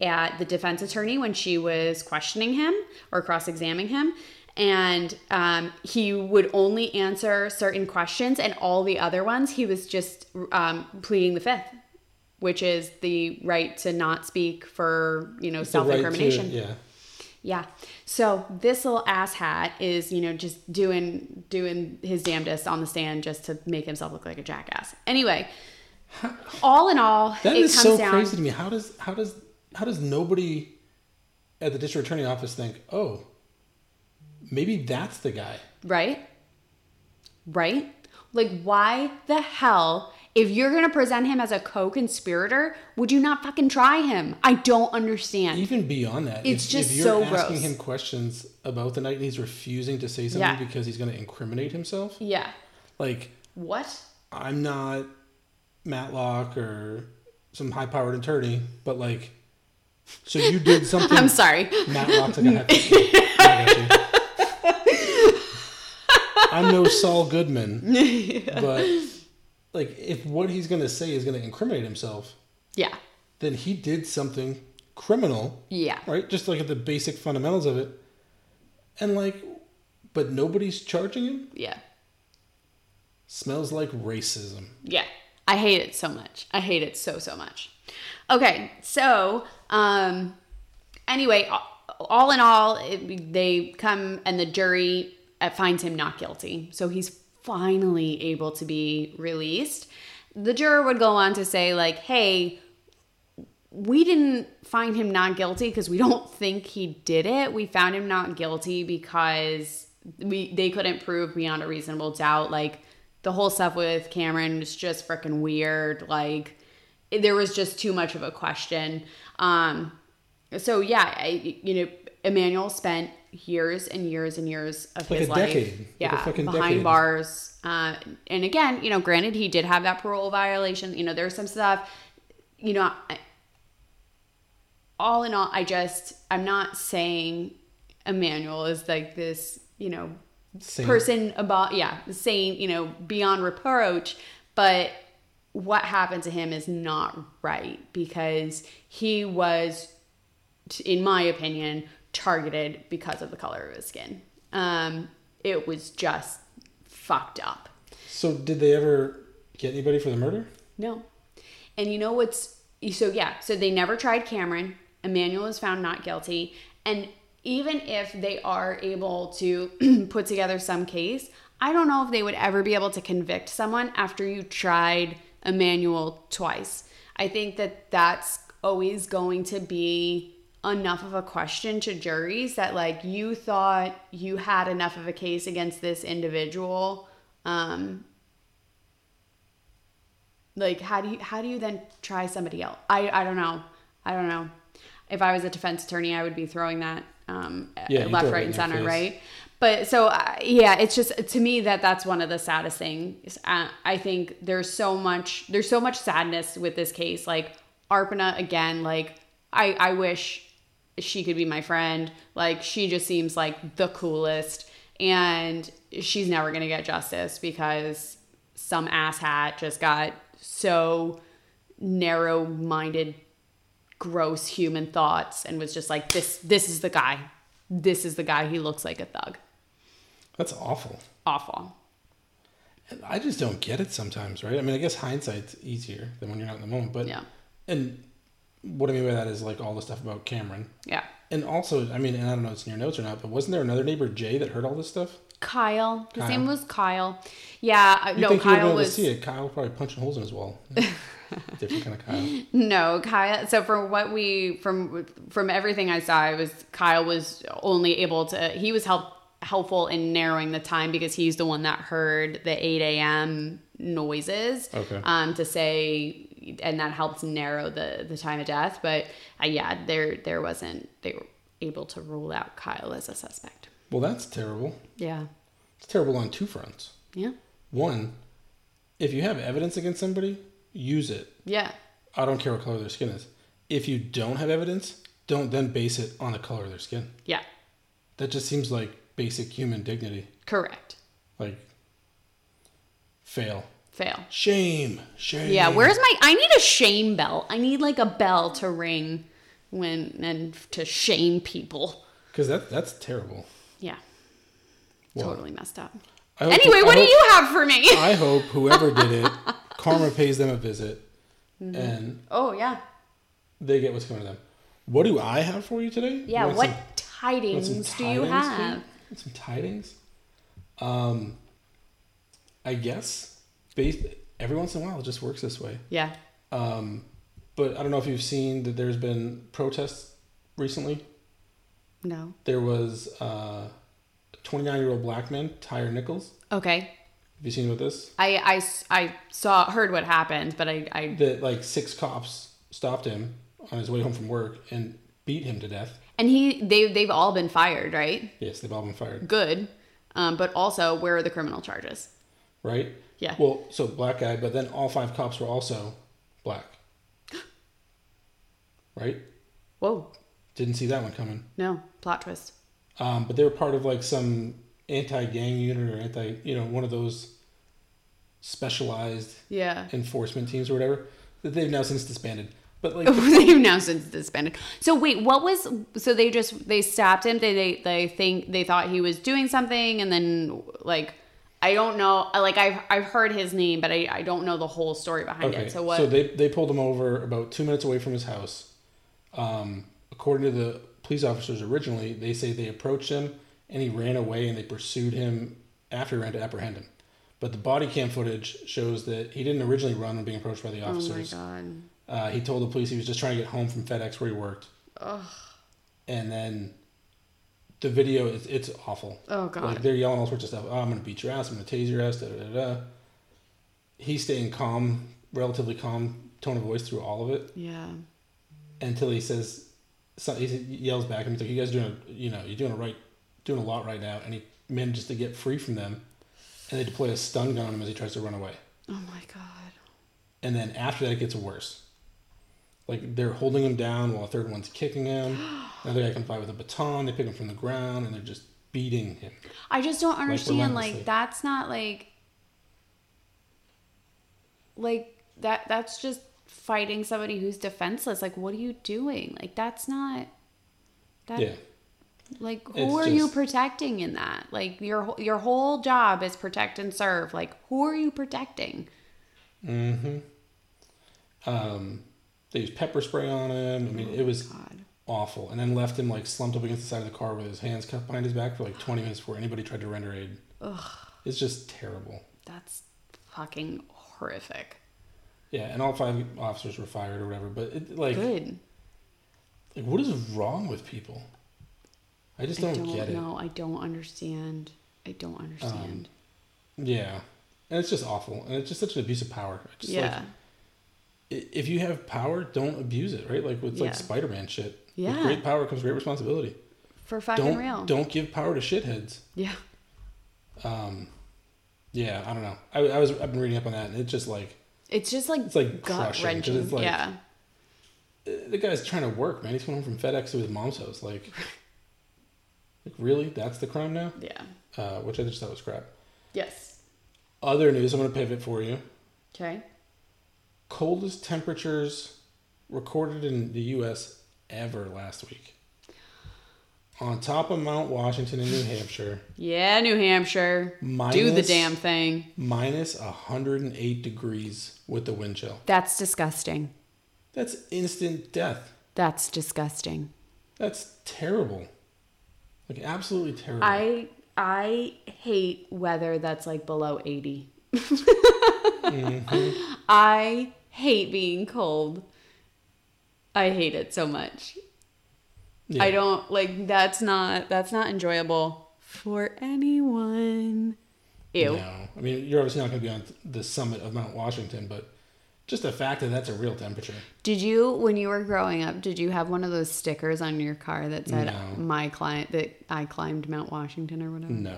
at the defense attorney when she was questioning him or cross-examining him and um, he would only answer certain questions and all the other ones he was just um, pleading the fifth which is the right to not speak for you know The right to- self-incrimination yeah. yeah. So this little asshat is, you know, just doing doing his damnedest on the stand just to make himself look like a jackass. Anyway, all in all, That is so down. crazy to me. How does how does how does nobody at the district attorney office think, oh, maybe that's the guy. right? Right? Like, why the hell, if you're gonna present him as a co conspirator, would you not fucking try him? I don't understand. Even beyond that, It's if, just if you're so asking gross. him questions about the night and he's refusing to say something Yeah. because he's going to incriminate himself, Yeah. like What? I'm not Matlock or some high-powered attorney, but like, so you did something. I'm sorry. Matlock's like a high. I you. I'm no Saul Goodman, but like, if what he's going to say is going to incriminate himself, Yeah. then he did something criminal Yeah. right? Just like at the basic fundamentals of it. And like, but nobody's charging him? Yeah. Smells like racism. Yeah. I hate it so much. I hate it so, so much. Okay. So, um, anyway, all in all, it, they come and the jury uh, finds him not guilty. So he's finally able to be released. The juror would go on to say, like, hey, we didn't find him not guilty because we don't think he did it. We found him not guilty because we they couldn't prove beyond a reasonable doubt. Like the whole stuff with Cameron was just freaking weird. Like there was just too much of a question. Um, so yeah, I, you know, Emanuel spent years and years and years of Like his a life, decade. Like yeah, fucking behind decade. bars. Uh, and again, you know, granted, he did have that parole violation. You know, there's some stuff. You know, I, all in all, I just I'm not saying Emanuel is like this, you know, Same. person about yeah, saying you know beyond reproach, but what happened to him is not right because he was, in my opinion, targeted because of the color of his skin. Um, it was just fucked up. So did they ever get anybody for the murder? No. And you know what's so yeah, so they never tried Cameron. Emanuel was found not guilty. And even if they are able to put together some case, I don't know if they would ever be able to convict someone after you tried Emanuel twice. I think that that's always going to be enough of a question to juries that like you thought you had enough of a case against this individual um like how do you how do you then try somebody else i i don't know i don't know if i was a defense attorney i would be throwing that um Yeah, left right and center face. right but so uh, yeah it's just to me that that's one of the saddest things. Uh, i think there's so much there's so much sadness with this case. Like arpana again like i i wish she could be my friend. Like she just seems like the coolest. And she's never gonna get justice because some asshat just got so narrow-minded gross human thoughts and was just like this this is the guy. This is the guy. He looks like a thug That's awful. awful And I just don't get it sometimes, right? I mean, I guess hindsight's easier than when you're not in the moment, but yeah and what I mean by that is like all the stuff about Cameron. yeah And also, I mean, and I don't know if it's in your notes or not, but wasn't there another neighbor, Jay, that heard all this stuff? kyle his Kyle. name was kyle yeah uh, You no think you would be kyle able was to see it? Kyle probably punching holes in his wall. Different kind of Kyle. No, Kyle. So from what we from from everything I saw, it was Kyle was only able to. He was help helpful in narrowing the time because he's the one that heard the eight a.m. noises. Okay. Um, to say, and that helps narrow the the time of death. But uh, yeah, there there wasn't. They were able to rule out Kyle as a suspect. Well, that's terrible. Yeah. It's terrible on two fronts. Yeah. One, if you have evidence against somebody, use it. Yeah. I don't care what color their skin is. If you don't have evidence, don't then base it on the color of their skin. Yeah. That just seems like basic human dignity. Correct. Like, fail. Fail. Shame. Shame. Yeah, where's my? I need a shame bell. I need like a bell to ring when and to shame people. Because that, that's terrible. Yeah, Well, totally messed up. Anyway, I what do you have for me? I hope whoever did it, karma pays them a visit, Mm-hmm. and oh yeah, they get what's coming to them. What do I have for you today? yeah. You What some- want tidings do you have? Some tidings. Um, I guess based every once in a while it just works this way. Yeah. Um, but I don't know if you've seen that there's been protests recently. No. There was uh, a 29 year old black man, Tyre Nichols. Okay. Have you seen about this? I, I, I saw heard what happened, but I, I That like six cops stopped him on his way home from work and beat him to death. And he they they've all been fired, right? Yes, they've all been fired. Good. Um, but also where are the criminal charges? Right? Yeah. Well, so black guy, but then all five cops were also black. Right? Whoa. Didn't see that one coming. No. Plot twist. Um, but they were part of like some anti-gang unit or anti, you know, one of those specialized Yeah. enforcement teams or whatever that they've now since disbanded. But like, They've now since disbanded. So wait, what was so they just they stopped him. They they they think they thought he was doing something, and then like I don't know. Like I've I've heard his name, but I I don't know the whole story behind okay, it. So what? So they they pulled him over about two minutes away from his house. Um, according to the police officers originally, they say they approached him and he ran away and they pursued him after he ran to apprehend him. But the body cam footage shows that he didn't originally run when being approached by the officers. oh my god. Uh, he told the police he was just trying to get home from FedEx where he worked. And then the video is it's awful. Oh god. Like they're yelling all sorts of stuff. Oh, I'm gonna beat your ass. I'm gonna tase your ass. Da, da, da, da. He's staying calm, relatively calm tone of voice through all of it yeah. until he says, so he yells back at him. He's like, "You guys doing, a, you know, you're doing a right, doing a lot right now." And he manages to get free from them, and they deploy a stun gun on him as he tries to run away. Oh my god. And then after that, it gets worse. Like they're holding him down while a third one's kicking him. Another guy comes by with a baton. They pick him from the ground and they're just beating him. I just don't understand. Like, relentlessly. that's not like like that. That's just fighting somebody who's defenseless. Like, what are you doing? Like, that's not. That, Yeah. Like, who It's are you protecting in that? Like, your your whole job is protect and serve. Like, who are you protecting? Mm-hmm. Um, they used pepper spray on him. I mean, it was oh, God. awful. And then left him like slumped up against the side of the car with his hands cuffed behind his back for like 20 minutes before anybody tried to render aid. Ugh, It's just terrible. that's fucking horrific. Yeah, and all five officers were fired or whatever. But it, like, Good. like, what is wrong with people? I just don't, I don't get it. know. I don't understand. I don't um, understand. Yeah, and it's just awful, and it's just such an abuse of power. Just yeah. like if you have power, don't abuse it, right? Like with Yeah. like Spider-Man shit. With Yeah. great power comes great responsibility. For fucking don't real. don't give power to shitheads. Yeah. Um, yeah, I don't know. I, I was I've been reading up on that, and it's just like It's just like, It's, like, gut wrenching. it's like- yeah. the guy's trying to work, man. He's coming home from FedEx to his mom's house. Like, like really? That's the crime now? Yeah. Uh, which I just thought was crap. Yes. Other news. I'm going to pivot for you. Okay. Coldest temperatures recorded in the U.S. ever last week. On top of Mount Washington in New Hampshire, Yeah, New Hampshire. Do the damn thing. minus 108 degrees with the wind chill. That's disgusting. That's instant death. That's disgusting. That's terrible. Like absolutely terrible. I I hate weather that's like below 80. Mm-hmm. I hate being cold. I hate it so much. Yeah. I don't like that's not that's not enjoyable for anyone. Ew. No, I mean you're obviously not going to be on the summit of Mount Washington, but just the fact that that's a real temperature. Did you, when you were growing up, did you have one of those stickers on your car that said No. "My client that I climbed Mount Washington" or whatever? No.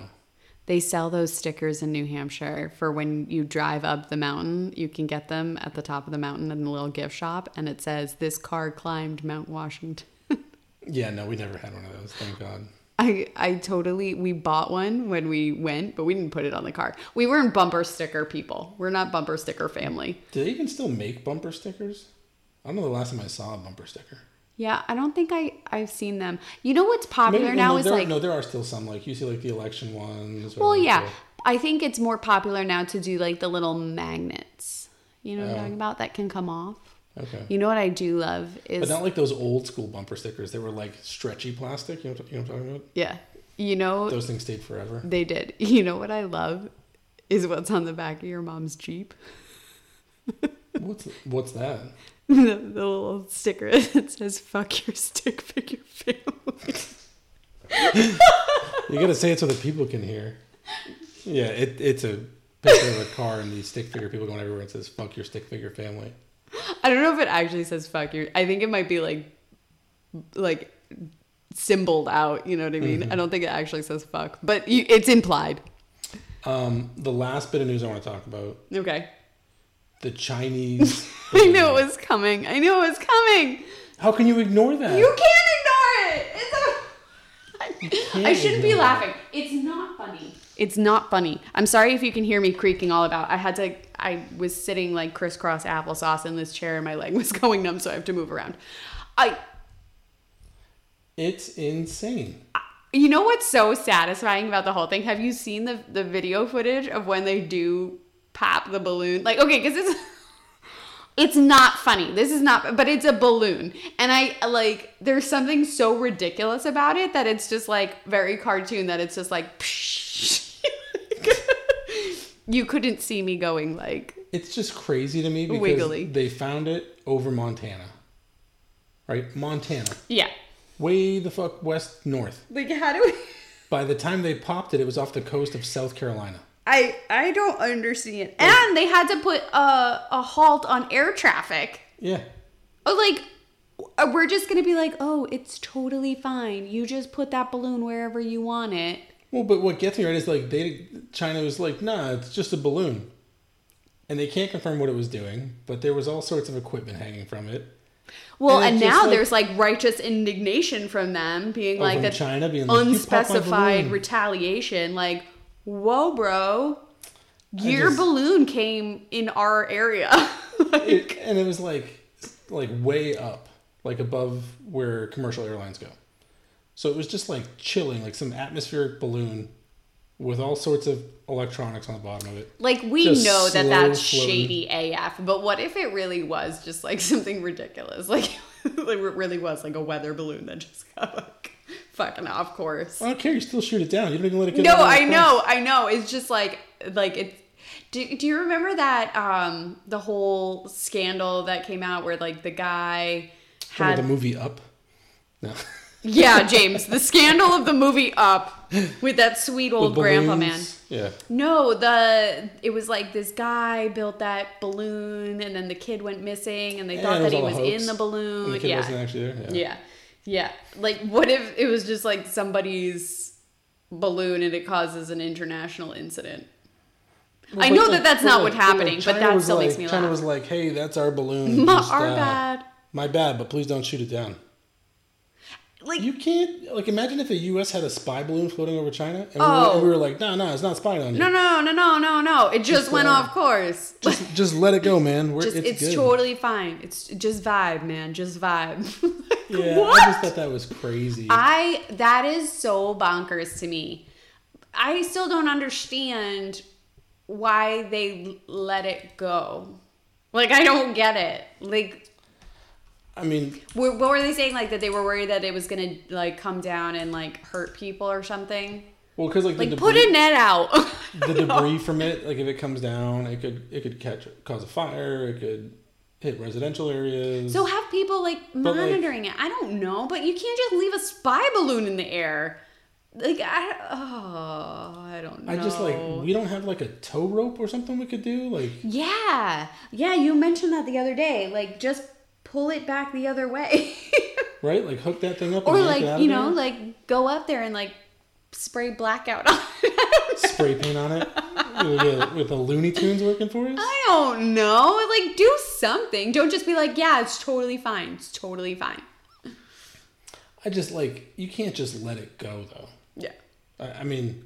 They sell those stickers in New Hampshire for when you drive up the mountain. You can get them at the top of the mountain in the little gift shop, and it says, "This car climbed Mount Washington." Yeah, no, we never had one of those. Thank God. I I totally we bought one when we went, but we didn't put it on the car. We weren't bumper sticker people. We're not bumper sticker family. Do they even still make bumper stickers? I don't know the last time I saw a bumper sticker. Yeah, I don't think I I've seen them. You know what's popular Maybe- now no, is there, like no, there are still some like you see like the election ones. or, Well, yeah. I think it's more popular now to do like the little magnets. You know what I'm Oh. talking about? That can come off. okay. You know what I do love is But not like those old school bumper stickers. They were like stretchy plastic. You know, what- you know what I'm talking about? yeah. You know Those things stayed forever. they did. You know what I love is what's on the back of your mom's Jeep. What's what's that? the, the little sticker that says "fuck your stick figure family." You gotta say it so that people can hear. Yeah, it, it's a picture of a car and these stick figure people going everywhere and says "fuck your stick figure family." I don't know if it actually says fuck your." I think it might be like like symboled out, you know what I mean? Mm-hmm. I don't think it actually says fuck, but you, it's implied. Um, the last bit of news I want to talk about: Okay. The Chinese. I knew it was coming. I knew it was coming. How can you ignore that? You can't ignore it. It's a... I shouldn't be ignore it. laughing. It's not funny. It's not funny. I'm sorry if you can hear me creaking all about. I had to. I was sitting like crisscross applesauce in this chair, and my leg was going numb, so I have to move around. I. It's insane. You know what's so satisfying about the whole thing? Have you seen the the video footage of when they do pop the balloon? Like, okay, because it's it's not funny. This is not, but it's a balloon, and I like. There's something so ridiculous about it that it's just like very cartoon. That it's just like. you couldn't see me going like It's just crazy to me because Wiggly. they found it over Montana, right? Montana, yeah way the fuck west north. like how do we By the time they popped it, it was off the coast of South Carolina. I i don't understand and they had to put a, a halt on air traffic Yeah, Oh, like uh, we're just gonna be like, oh, it's totally fine. You just put that balloon wherever you want it. Well, but what gets me right is like they China was like, nah, it's just a balloon, and they can't confirm what it was doing, but there was all sorts of equipment hanging from it. Well, And and, now like- there's like righteous indignation from them, being Oh, like that China being like, "You popped my unspecified balloon." retaliation. Like, whoa, bro, your just- balloon came in our area. like, It, and it was like like way up, like above where commercial airlines go. So it was just like chilling, like some atmospheric balloon with all sorts of electronics on the bottom of it. Like we Just know that that's floating. shady AF, but what if it really was just like something ridiculous? Like, like it really was like a weather balloon that just got like fucking off course. I don't care. You still shoot it down. You don't even let it get. No, I know, I know. It's just like like it's. Do, do you remember that um the whole scandal that came out where like the guy had the movie Up. No. yeah James the scandal of the movie Up with that sweet old grandpa man. Yeah. No, the it was like this guy built that balloon, and then the kid went missing, and they Yeah, thought it that he was hoax. in the balloon. The kid yeah. wasn't actually there. Yeah. yeah, yeah. Like, what if it was just like somebody's balloon and it causes an international incident? Well, I know like- that that's not like- what's happening, like, but China that still like, makes me China laugh. was like, "Hey, that's our balloon. Just, our uh, bad. My bad, but please don't shoot it down." Like, You can't like imagine if the U.S. had a spy balloon floating over China, and, we, were, Oh. and we oh. were like, "No, no, it's not spying on you. no, no, no, no, no, no. It just, Just, went off course. Just, just let it go, man. We're, just, it's it's, good." totally fine. It's just vibe, man. Just vibe. yeah, what? I just thought that was crazy. I that is so bonkers to me. I still don't understand why they let it go. Like I don't get it. Like I mean, wh- what were they saying? Like that they were worried that it was gonna like come down and like hurt people or something. well, because like, Like the put a net out. the debris from it, like if it comes down, it could it could catch cause a fire. It could hit residential areas. so have people like But, like- monitoring it. I don't know, but you can't just leave a spy balloon in the air. Like I oh I don't know. I just like we don't have like a tow rope or something we could do. Like Yeah. Yeah, you mentioned that the other day. Like just pull it back the other way. right, like hook that thing up or like, you know, there. like go up there and like spray blackout on it. spray paint on it with, a, with the Looney Tunes working for us. I don't know. Like do something. Don't just be like, yeah, it's totally fine. It's totally fine. I just like you can't just let it go though. Yeah. I, I mean,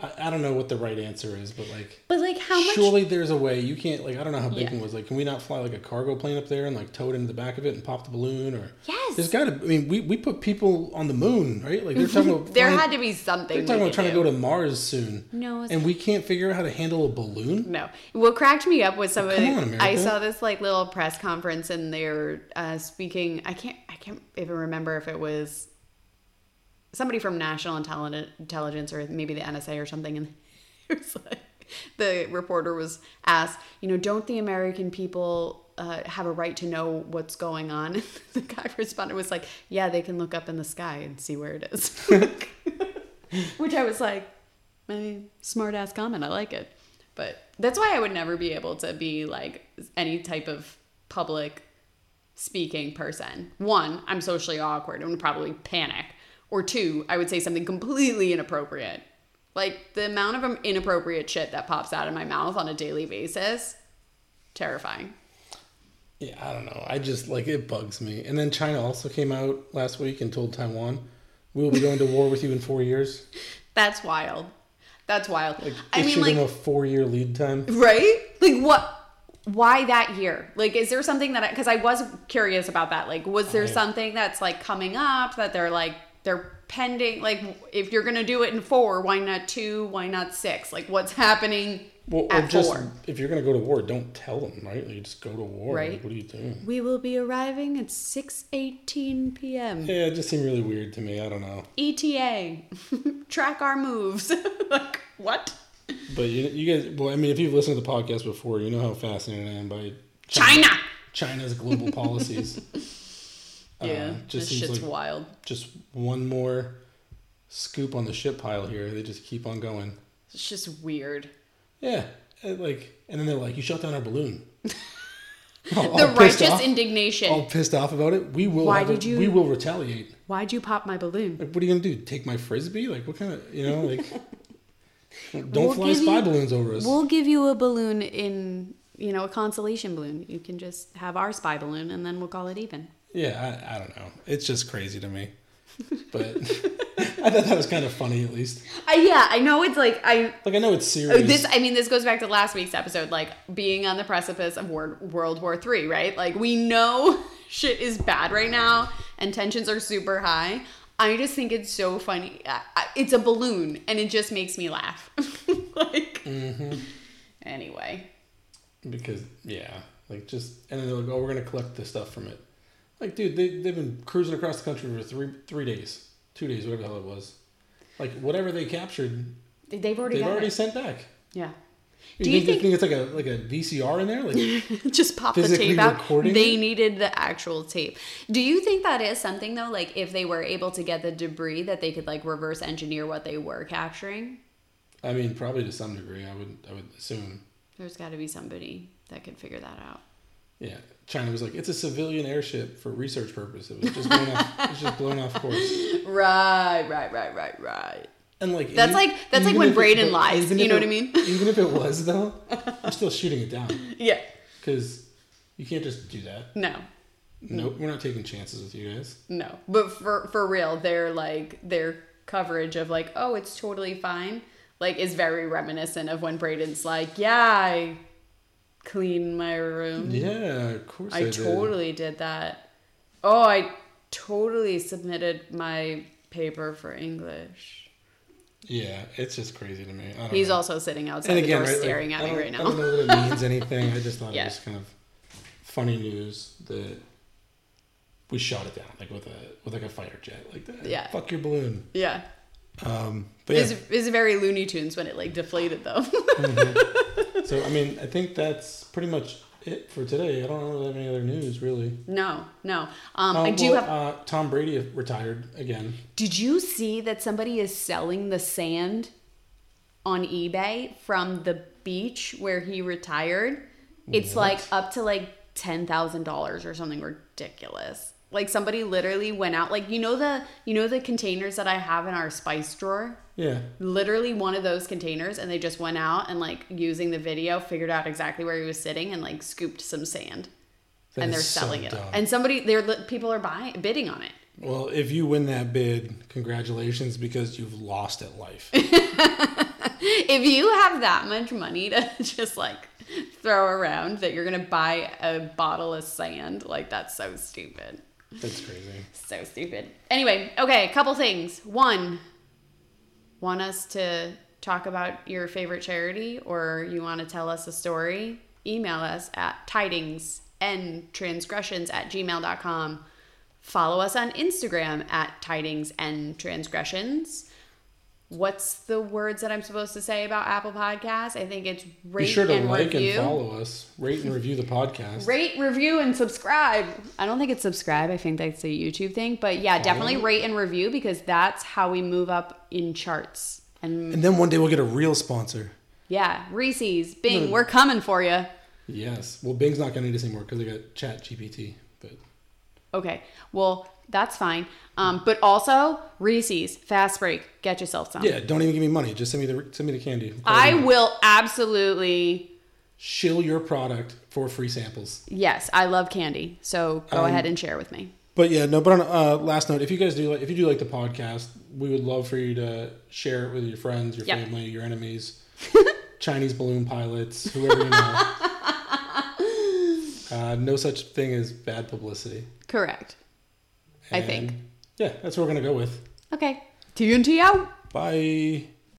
I, I don't know what the right answer is, but like But like how much surely there's a way you can't like I don't know how big Yeah. one was like can we not fly like a cargo plane up there and like tow it into the back of it and pop the balloon or Yes. there's got to I mean we, we put people on the moon right like they're talking about there flying- had to be something. they're talking about trying could to go to Mars soon No, it's and we can't figure out how to handle a balloon No. What cracked me up was somebody. Come on. I saw this like little press conference, and they were uh, speaking. I can't. I can't even remember if it was somebody from National Intelli- Intelligence or maybe the NSA or something. And it was like the reporter was asked, you know, don't the American people uh, have a right to know what's going on? And the guy responded was like, yeah, they can look up in the sky and see where it is. Which I was like, mean, smart ass comment. I like it. But that's why I would never be able to be like any type of public speaking person. One, I'm socially awkward and would probably panic. Or two, I would say something completely inappropriate. Like the amount of um, inappropriate shit that pops out of my mouth on a daily basis, terrifying. Yeah, I don't know. I just like it bugs me. And then China also came out last week and told Taiwan, "We will be going to war with you in four years." That's wild. That's wild. Like, I mean, like, a four-year lead time. right? Like, what? Why that year? Like, is there something that? Because I, was curious about that. Like, was there I- something that's like coming up that they're like they're pending? Like, if you're gonna do it in four, why not two? Why not six? Like, what's happening Well, or at just four? if you're gonna go to war, don't tell them, right? Like, you just go to war. Right. Like, what are you doing? We will be arriving at six eighteen p.m. Yeah, it just seemed really weird to me. I don't know. ETA, track our moves. like, what? But you, you guys, well, I mean, if you've listened to the podcast before, you know how fascinated I am by China. China's global policies. Yeah, Uh, just this seems shit's like wild. just one more scoop on the shit pile here. They just keep on going. It's just weird. Yeah, and like, and then they're like, "You shot down our balloon." all, The all righteous off, indignation. all pissed off about it. We will. Why have a- did you- We will retaliate. Why'd you pop my balloon? Like, what are you gonna do? Take my frisbee? Like, what kind of, you know, like, don't We'll fly spy you- balloons over us. We'll give you a balloon in, you know, a constellation balloon. You can just have our spy balloon and then we'll call it even. Yeah, I, I don't know. It's just crazy to me. But I thought that was kind of funny, at least. Uh, yeah, I know it's like I Like, I know it's oh, serious. this I mean this goes back to last week's episode like being on the precipice of Wor- World War 3, right? Like we know shit is bad right now and tensions are super high. I just think it's so funny. It's a balloon and it just makes me laugh. like Anyway, because yeah, like just and then they're like, oh, we're gonna collect the stuff from it. Like, dude, they they've been cruising across the country for three three days, two days, whatever the hell it was. Like whatever they captured, they've already they've already it. sent back. Yeah. You Do you think, think- think it's like a like a VCR in there? Like, just pop the tape out. recording They needed the actual tape. Do you think that is something though? Like if they were able to get the debris, that they could like reverse engineer what they were capturing? I mean, probably to some degree, I would I would assume. There's got to be somebody that could figure that out. Yeah, China was like, it's a civilian airship for research purpose. It was just blown off. It was just blown off course. Right, right, right, right, right. And like That's even- like- that's like when it- Braden lies, you know it- what I mean? Even if it was though, I'm still shooting it down Yeah. because you can't just do that. No. Nope, we're not taking chances with you guys. No. But for for real, their like their coverage of like, oh, it's totally fine, like is very reminiscent of when Braden's like, yeah, I clean my room. Yeah, of course. I did. totally did that. Oh, I totally submitted my paper for English. Yeah, it's just crazy to me. I don't He's know. also sitting outside and the again, door right, like, staring at me right now. I don't know that it means anything. I just thought Yeah. it was kind of funny news that we shot it down like with a with like a fighter jet like that. Yeah. Fuck your balloon. Yeah. Um, but yeah, It's, it's very Looney Tunes when it like deflated though. so I mean, I think that's pretty much it for today. I don't really have any other news really. no, no. Um, I Um, do well, have. uh, Tom Brady retired again. Did you see that somebody is selling the sand on eBay from the beach where he retired? It's What? like up to like ten thousand dollars or something ridiculous. Like somebody literally went out, like you know the you know the containers that I have in our spice drawer. Yeah, Literally one of those containers, and they just went out and like using the video figured out exactly where he was sitting and like scooped some sand, That and they're so selling it. dumb. And somebody, they're people are buying bidding on it. Well, if you win that bid, congratulations because you've lost at life. if you have that much money to just like throw around that you're gonna buy a bottle of sand, like that's so stupid. That's crazy. So stupid. Anyway, okay, a couple things. One, want us to talk about your favorite charity or you want to tell us a story? Email us at tidings and transgressions at gmail.com. Follow us on Instagram at tidings and transgressions. What's the words that I'm supposed to say about Apple Podcasts? I think it's rate Be sure to and like review. and follow us. Rate and review the podcast. Rate, review, and subscribe. I don't think it's subscribe. I think that's a YouTube thing. But yeah, definitely rate and review because that's how we move up in charts. And And then one day we'll get a real sponsor. yeah, Reese's, Bing, we're coming for you. Yes. Well, Bing's not going to need us anymore because they got Chat GPT. But Okay, well, that's fine. Um, but also, Reese's, fast break, get yourself some. yeah, don't even give me money. Just send me the send me the candy. I will absolutely. shill your product for free samples. Yes, I love candy. So go Um, ahead and share with me. But yeah, no. But on uh, last note, if you guys do like, if you do like the podcast, we would love for you to share it with your friends, your Yep. family, your enemies, Chinese balloon pilots, whoever you know. uh, no such thing as bad publicity. Correct. I think. Yeah, that's what we're gonna go with. Okay. TNT out. Bye.